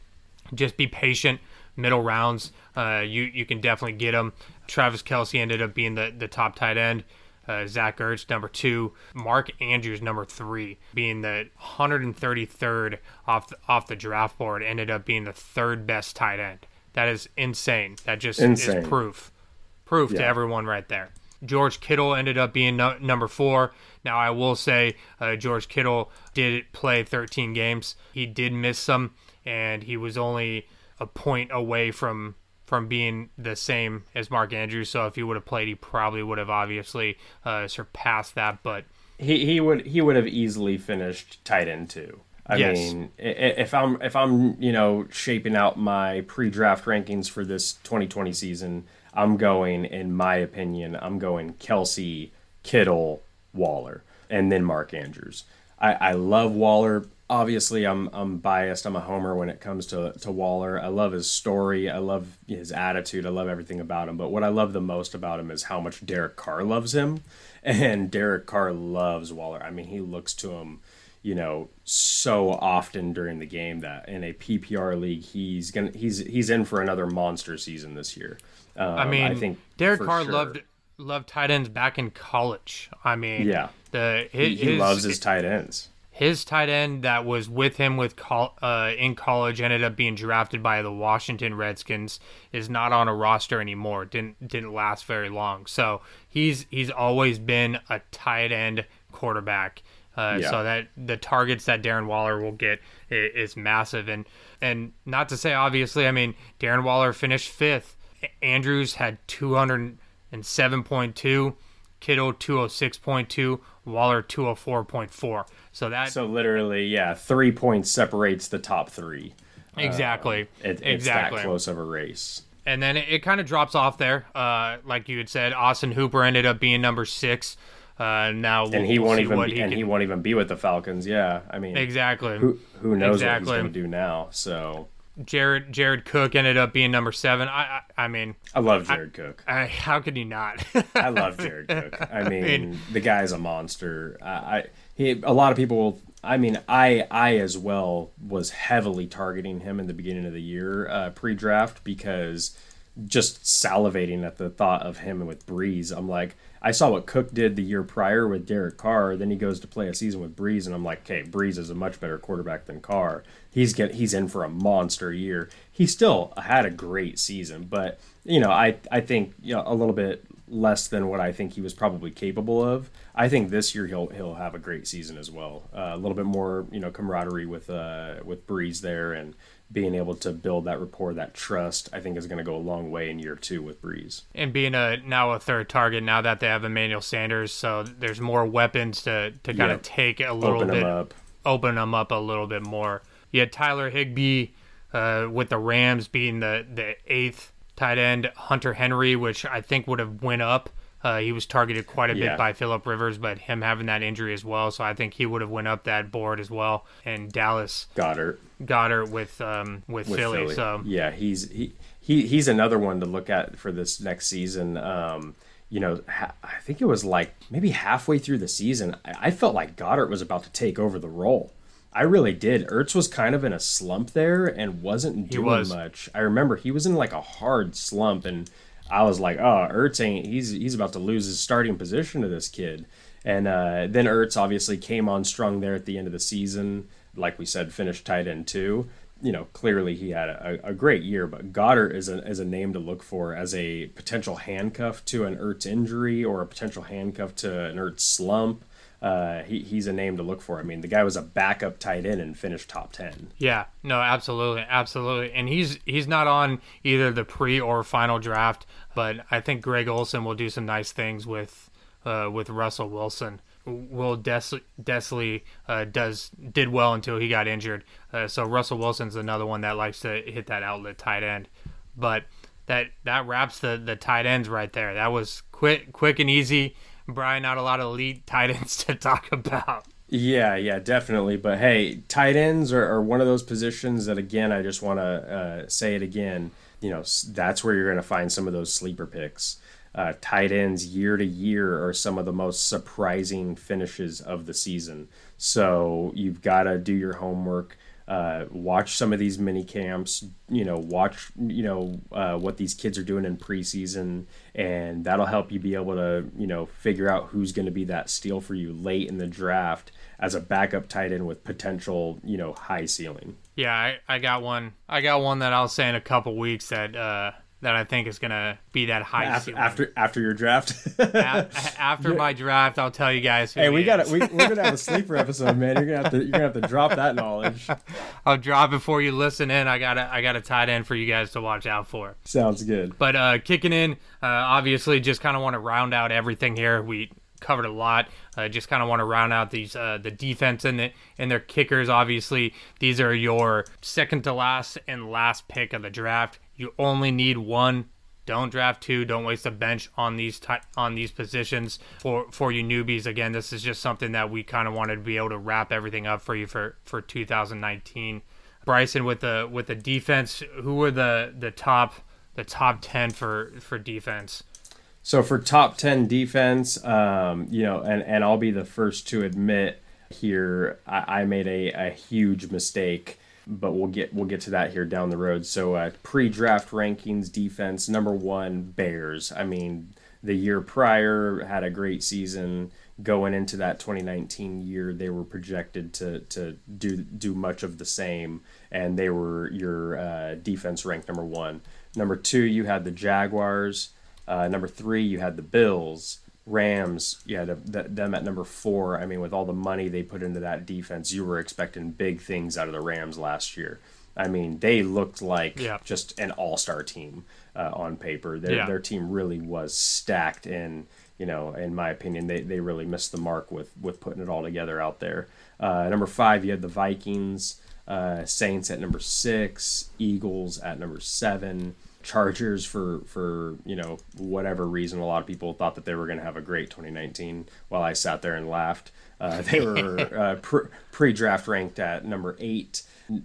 just be patient. Middle rounds, uh, you you can definitely get him. Travis Kelce ended up being the, the top tight end. Uh, Zach Ertz, number two. Mark Andrews, number three, being the 133rd off the, off the draft board, ended up being the third best tight end. That is insane. That just insane. is proof. Proof yeah. to everyone right there. George Kittle ended up being no, number four. Now, I will say uh, George Kittle did play 13 games. He did miss some, and he was only a point away from from being the same as Mark Andrews. So if he would have played, he probably would have obviously uh, surpassed that. But he he would he would have easily finished tight end too. I yes. mean, if I'm if I'm you know shaping out my pre-draft rankings for this 2020 season, I'm going, in my opinion, I'm going Kelce, Kittle, Waller, and then Mark Andrews. I, I love Waller. Obviously, I'm I'm biased. I'm a homer when it comes to to Waller. I love his story. I love his attitude. I love everything about him. But what I love the most about him is how much Derek Carr loves him, and Derek Carr loves Waller. I mean, he looks to him you know so often during the game that in a PPR league he's gonna he's he's in for another monster season this year. Um, I mean, I think Derek Carr sure. loved loved tight ends back in college. I mean, yeah, the his, he, he loves his tight ends. His tight end that was with him with col- uh, in college ended up being drafted by the Washington Redskins. Is not on a roster anymore. Didn't didn't last very long. So he's he's always been a tight end quarterback. Uh, yeah. So that the targets that Darren Waller will get is, is massive, and and not to say obviously, I mean Darren Waller finished fifth Andrews had 207.2, Kittle 206.2, Waller 204.4. So that So literally, yeah, 3 points separates the top 3. Exactly. Uh, it, it's exactly. that close of a race. And then it, it kind of drops off there. Uh, like you had said, Austin Hooper ended up being number 6. Uh, now and he won't even be, he and can... he won't even be with the Falcons. Yeah, I mean exactly. Who who knows exactly. what he's going to do now? So Jared Jared Cook ended up being number seven. I I, I mean, I love Jared I, Cook. I, how could you not? I love Jared Cook. I mean, I mean, the guy's a monster. I, I he a lot of people will. I mean, I I as well was heavily targeting him in the beginning of the year uh, pre-draft because just salivating at the thought of him with Brees. I'm like, I saw what Cook did the year prior with Derek Carr. Then he goes to play a season with Brees, and I'm like, okay, Brees is a much better quarterback than Carr. He's get he's in for a monster year. He still had a great season, but you know, I I think you know, a little bit less than what I think he was probably capable of. I think this year he'll he'll have a great season as well. Uh, a little bit more you know camaraderie with uh, with Brees there and being able to build that rapport, that trust, I think is going to go a long way in year two with Brees. And being a now a third target now that they have Emmanuel Sanders, so there's more weapons to to kind yep. of take a little open bit, them up. open them up a little bit more. You had Tyler Higbee uh, with the Rams being the the eighth tight end, Hunter Henry, which I think would have went up uh, he was targeted quite a yeah. bit by Philip Rivers, but him having that injury as well, so I think he would have went up that board as well. And Dallas Goedert, Goedert with um, with, with Philly, Philly, So yeah, he's he, he he's another one to look at for this next season. Um, you know, ha- I think it was like maybe halfway through the season, I-, I felt like Goedert was about to take over the role. I really did. Ertz was kind of in a slump there and wasn't doing was. much. I remember he was in like a hard slump and I was like, oh, Ertz ain't he's he's about to lose his starting position to this kid. And uh, then Ertz obviously came on strong there at the end of the season. Like we said, finished tight end too. You know, clearly he had a, a great year, but Goedert is a, is a name to look for as a potential handcuff to an Ertz injury or a potential handcuff to an Ertz slump uh, he, he's a name to look for. I mean, the guy was a backup tight end and finished top ten. Yeah, no, absolutely, absolutely. And he's he's not on either the pre or final draft, but I think Greg Olsen will do some nice things with uh, with Russell Wilson. Will Des- Dissly uh, does did well until he got injured. Uh, so Russell Wilson's another one that likes to hit that outlet tight end. But that that wraps the the tight ends right there. That was quick quick and easy. Brian, not a lot of elite tight ends to talk about. Yeah, yeah, definitely. But hey, tight ends are, are one of those positions that, again, I just want to uh, say it again. You know, that's where you're going to find some of those sleeper picks. Uh, tight ends year to year are some of the most surprising finishes of the season. So you've got to do your homework uh, watch some of these mini camps you know watch you know uh, what these kids are doing in preseason and that'll help you be able to you know figure out who's going to be that steal for you late in the draft as a backup tight end with potential you know high ceiling. Yeah i, I got one i got one that i'll say in a couple weeks that uh that I think is gonna be that high after after, after your draft. A- after my draft, I'll tell you guys. Who hey, we got we, We're gonna have a sleeper episode, man. You're gonna have to you're gonna have to drop that knowledge. I'll drop before you listen in. I got a I got a tight end for you guys to watch out for. Sounds good. But uh, kicking in, uh, obviously, just kind of want to round out everything here. We covered a lot. Uh, just kind of want to round out these uh, the defense and the and their kickers. Obviously, these are your second to last and last pick of the draft. You only need one. Don't draft two. Don't waste a bench on these ty- on these positions for for you newbies. Again, this is just something that we kind of wanted to be able to wrap everything up for you for for 2019. Bryson with the with the defense. Who were the the top the top ten for for defense? So for top ten defense, um, you know, and and I'll be the first to admit here, I, I made a, a huge mistake, but we'll get we'll get to that here down the road. So uh, pre-draft rankings, defense number one, Bears. I mean, the year prior had a great season. Going into that 2019 year, they were projected to to do do much of the same, and they were your uh, defense ranked number one. Number two, you had the Jaguars. Uh, number three, you had the Bills, Rams. yeah, had a, th- them at number four. I mean, with all the money they put into that defense, you were expecting big things out of the Rams last year. I mean, they looked like Yeah. just an all-star team uh, on paper. Their Yeah. their team really was stacked, and you know, in my opinion, they, they really missed the mark with with putting it all together out there. Uh, number five, you had the Vikings, uh, Saints at number six, Eagles at number seven. Chargers for for you know whatever reason a lot of people thought that they were going to have a great 2019 while I sat there and laughed. Uh, they were uh, pre- pre-draft ranked at number eight.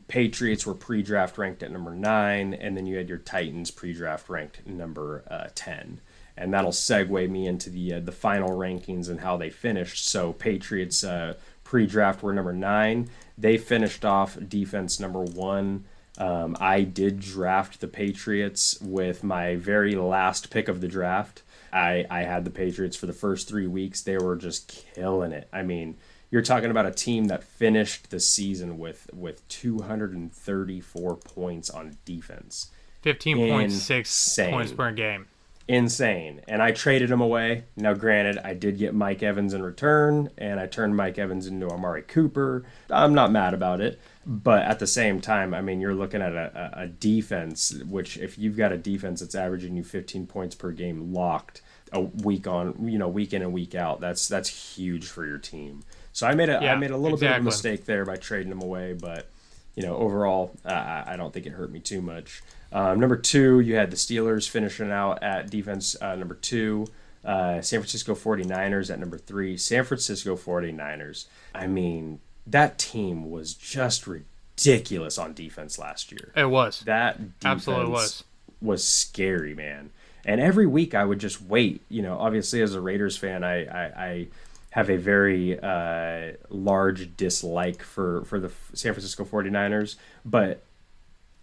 Patriots were pre-draft ranked at number nine, and then you had your Titans pre-draft ranked number uh, ten. And that'll segue me into the uh, the final rankings and how they finished. So Patriots uh, pre-draft were number nine. They finished off defense number one. Um, I did draft the Patriots with my very last pick of the draft. I, I had the Patriots for the first three weeks. They were just killing it. I mean, you're talking about a team that finished the season with with 234 points on defense. Fifteen point six points per game. Insane. And I traded him away. Now, granted, I did get Mike Evans in return, and I turned Mike Evans into Amari Cooper. I'm not mad about it. But at the same time, I mean, you're looking at a, a defense, which if you've got a defense that's averaging you 15 points per game locked a week on, you know, week in and week out, that's that's huge for your team. So I made a I Yeah, made a little bit of a mistake there by trading him away, but you know, overall, uh, I I don't think it hurt me too much. Um, number two, you had the Steelers finishing out at defense uh, number two. Uh, San Francisco 49ers at number three. San Francisco 49ers. I mean, that team was just ridiculous on defense last year. It was. That defense Absolutely was. was scary, man. And every week I would just wait. You know, obviously as a Raiders fan, I I, I have a very uh, large dislike for for the San Francisco 49ers, but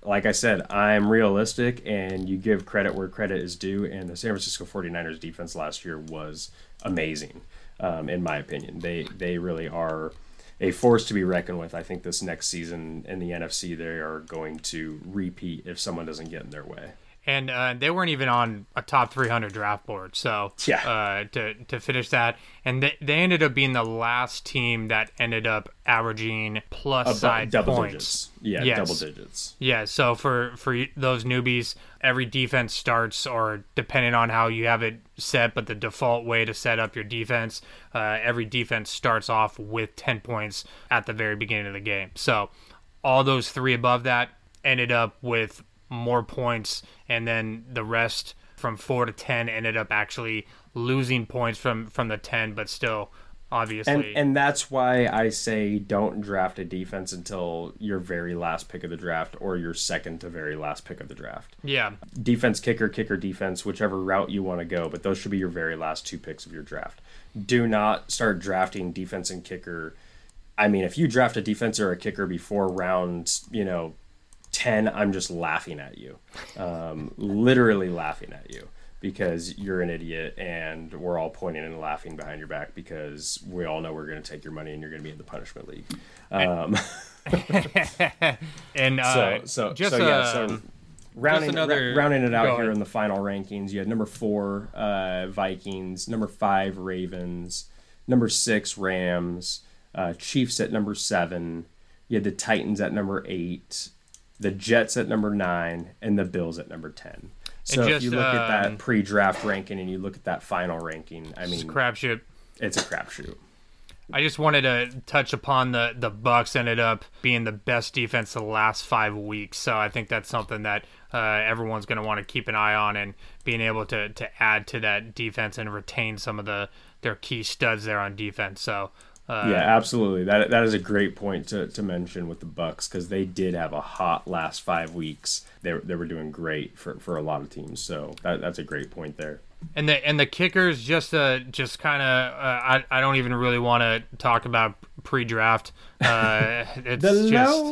like I said, I'm realistic and you give credit where credit is due. And the San Francisco 49ers defense last year was amazing, um, in my opinion. They, they really are a force to be reckoned with. I think this next season in the NFC, they are going to repeat if someone doesn't get in their way. And uh, they weren't even on a top 300 draft board. So Yeah. uh, to to finish that, and they, they ended up being the last team that ended up averaging plus About side double points. digits. Yeah, Yes. double digits. Yeah, so for for those newbies, every defense starts, or depending on how you have it set, but the default way to set up your defense, uh, every defense starts off with ten points at the very beginning of the game. So all those three above that ended up with more points, and then the rest from four to ten ended up actually losing points from from the ten, but still obviously And and that's why I say don't draft a defense until your very last pick of the draft or your second to very last pick of the draft. yeah. defense kicker kicker defense whichever route you want to go but those should be your very last two picks of your draft do not start drafting defense and kicker i mean if you draft a defense or a kicker before round you know 10 i'm just laughing at you um, literally laughing at you because you're an idiot and we're all pointing and laughing behind your back because we all know we're going to take your money and you're going to be in the punishment league um, And uh, so so just so yeah uh, so rounding, another- ra- rounding it out ahead. here in the final rankings, you had number four uh, Vikings, number five Ravens, number six Rams, uh, Chiefs at number seven. You had the Titans at number eight, the Jets at number nine, and the Bills at number ten. So if you look at um, that pre-draft ranking and you look at that final ranking, I It's mean, crapshoot. it's a crapshoot. I just wanted to touch upon the the Bucks ended up being the best defense the last five weeks, so I think that's something that uh, everyone's going to want to keep an eye on and being able to to add to that defense and retain some of the their key studs there on defense. So uh, yeah, absolutely. That that is a great point to, to mention with the Bucks because they did have a hot last five weeks. They, were- they were doing great for, for a lot of teams. So that, that's a great point there. And the and the kickers just uh just kind of uh, I I don't even really want to talk about pre-draft. Uh, it's just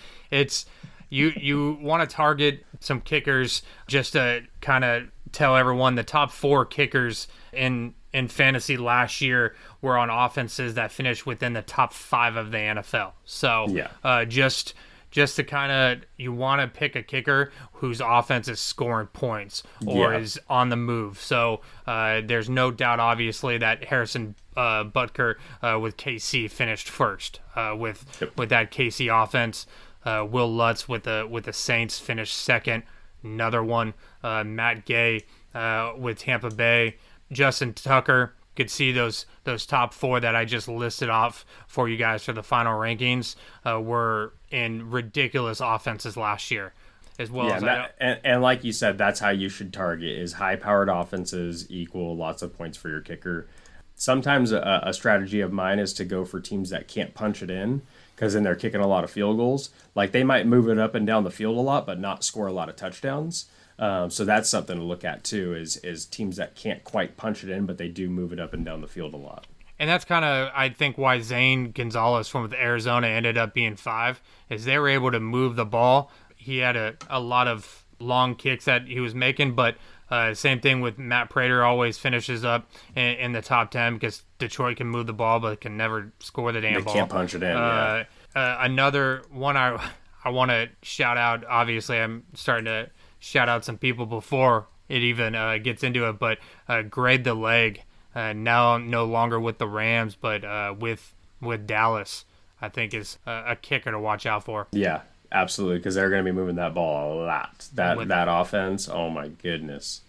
it's you you want to target some kickers just to kind of tell everyone the top four kickers in in fantasy last year were on offenses that finished within the top five of the NFL. So Yeah. uh, just just to kind of you want to pick a kicker whose offense is scoring points or Yeah. is on the move. So uh, there's no doubt, obviously, that Harrison uh, Butker uh, with KC finished first uh, with with that KC offense. Uh, Wil Lutz with the with the Saints finished second. Another one, uh, Matt Gay uh, with Tampa Bay. Justin Tucker could see those those top four that I just listed off for you guys for the final rankings uh, were in ridiculous offenses last year, as well Yeah, as and, that, and, and like you said, that's how you should target is high powered offenses equal lots of points for your kicker. Sometimes a, a strategy of mine is to go for teams that can't punch it in because then they're kicking a lot of field goals. Like they might move it up and down the field a lot, but not score a lot of touchdowns. Um, so that's something to look at too. Is is teams that can't quite punch it in, but they do move it up and down the field a lot. And that's kind of, I think, why Zane Gonzalez from Arizona ended up being five, is they were able to move the ball. He had a, a lot of long kicks that he was making, but uh, same thing with Matt Prater, always finishes up in, in the top 10 because Detroit can move the ball, but can never score the damn They ball. can't punch it in. yeah. Uh, uh, another one I I want to shout out. Obviously, I'm starting to shout out some people before it even uh, gets into it. But uh, Greg the Leg uh, now no longer with the Rams, but uh, with with Dallas. I think is a, a kicker to watch out for. Yeah, absolutely, because they're going to be moving that ball a lot. That With- that offense, oh my goodness,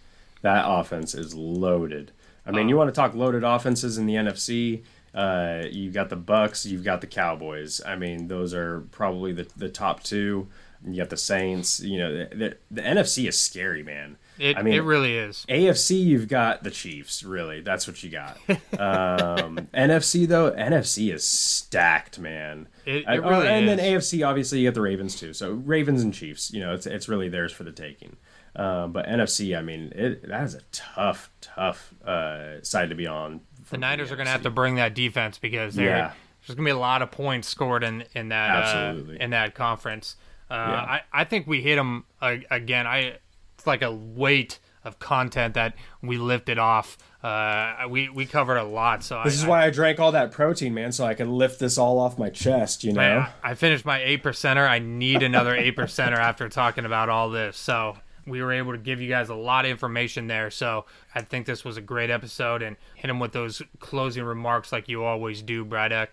that offense is loaded. I mean, you want to talk loaded offenses in the NFC? Uh, you've got the Bucs, you've got the Cowboys. I mean, those are probably the the top two. You got the Saints. You know, the, the, the NFC is scary, man. It I mean, it really is. AFC, you've got the Chiefs. Really, that's what you got. Um, NFC though, NFC is stacked, man. It- it I- really and is. then AFC, obviously, you get the Ravens too. So Ravens and Chiefs, you know, it's it's really theirs for the taking. Um, but NFC, I mean, it that is a tough, tough uh, side to be on. The Niners are going to have to bring that defense because Yeah. there's going to be a lot of points scored in in that Uh, in that conference. Uh, Yeah. I I think we hit them uh, again. I it's like a weight of content that we lifted off. Uh, we we covered a lot. So This I, is why I drank all that protein, man, so I could lift this all off my chest. You know. Man, I finished my eight percenter. I need another eight percenter after talking about all this. So we were able to give you guys a lot of information there. So I think this was a great episode and hit them with those closing remarks like you always do, Bryduck.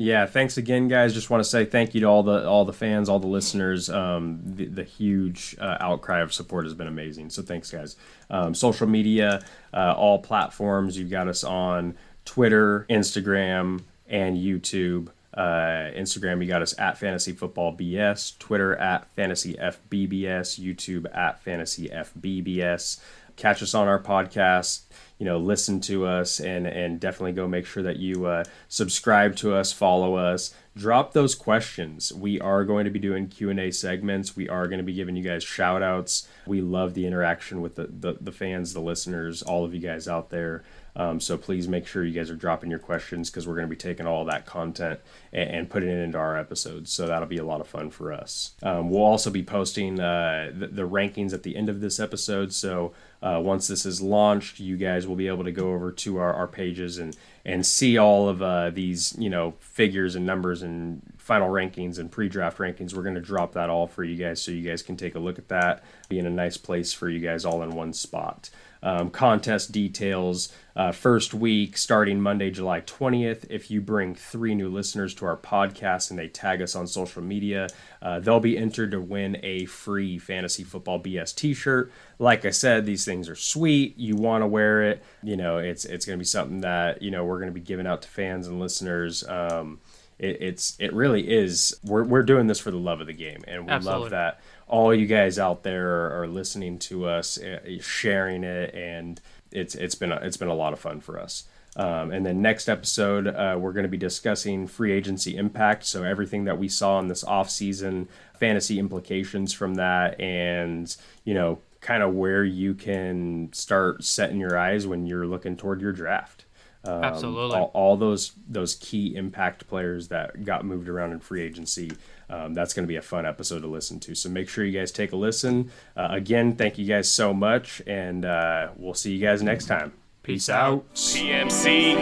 Yeah, thanks again, guys. Just want to say thank you to all the all the fans, all the listeners. Um, the, the huge uh, outcry of support has been amazing. So thanks, guys. Um, social media, uh, all platforms. You've got us on Twitter, Instagram, and YouTube. Uh, Instagram, you got us at Fantasy Football BS. Twitter at Fantasy FBBS. YouTube at Fantasy FBBS. Catch us on our podcast you know listen to us and and definitely go make sure that you uh, subscribe to us follow us. Drop those questions. We are going to be doing q&a segments. We are going to be giving you guys shout outs we love the interaction with the, the, the fans the listeners all of you guys out there um, so please make sure you guys are dropping your questions because we're going to be taking all that content and, and putting it into our episodes. So that'll be a lot of fun for us. Um, we'll also be posting uh, the, the rankings at the end of this episode. So uh, once this is launched, you guys will be able to go over to our, our pages and and see all of uh, these you know figures and numbers and final rankings and pre-draft rankings. We're going to drop that all for you guys so you guys can take a look at that. Be in a nice place for you guys all in one spot um, contest details. Uh, first week starting Monday, July 20th. If you bring three new listeners to our podcast and they tag us on social media, uh, they'll be entered to win a free Fantasy Football BS t shirt. Like I said, these things are sweet. You want to wear it. You know, it's, it's going to be something that, you know, we're going to be giving out to fans and listeners. Um, it, it's it really is. We're, we're doing this for the love of the game, and we Absolutely. love that all you guys out there are, are listening to us, uh, sharing it, and it's it's been a, it's been a lot of fun for us. Um, and then next episode, uh, we're going to be discussing free agency impact. So everything that we saw in this off season, fantasy implications from that, and you know, kind of where you can start setting your eyes when you're looking toward your draft. Um, Absolutely. All, all, those those key impact players that got moved around in free agency um, that's going to be a fun episode to listen to. So make sure you guys take a listen. Uh, again, thank you guys so much, and uh, we'll see you guys next time. Peace out. PMC.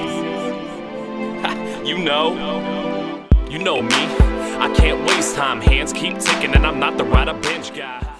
you know. You know me. I can't waste time. Hands keep ticking, and I'm not the right bench guy.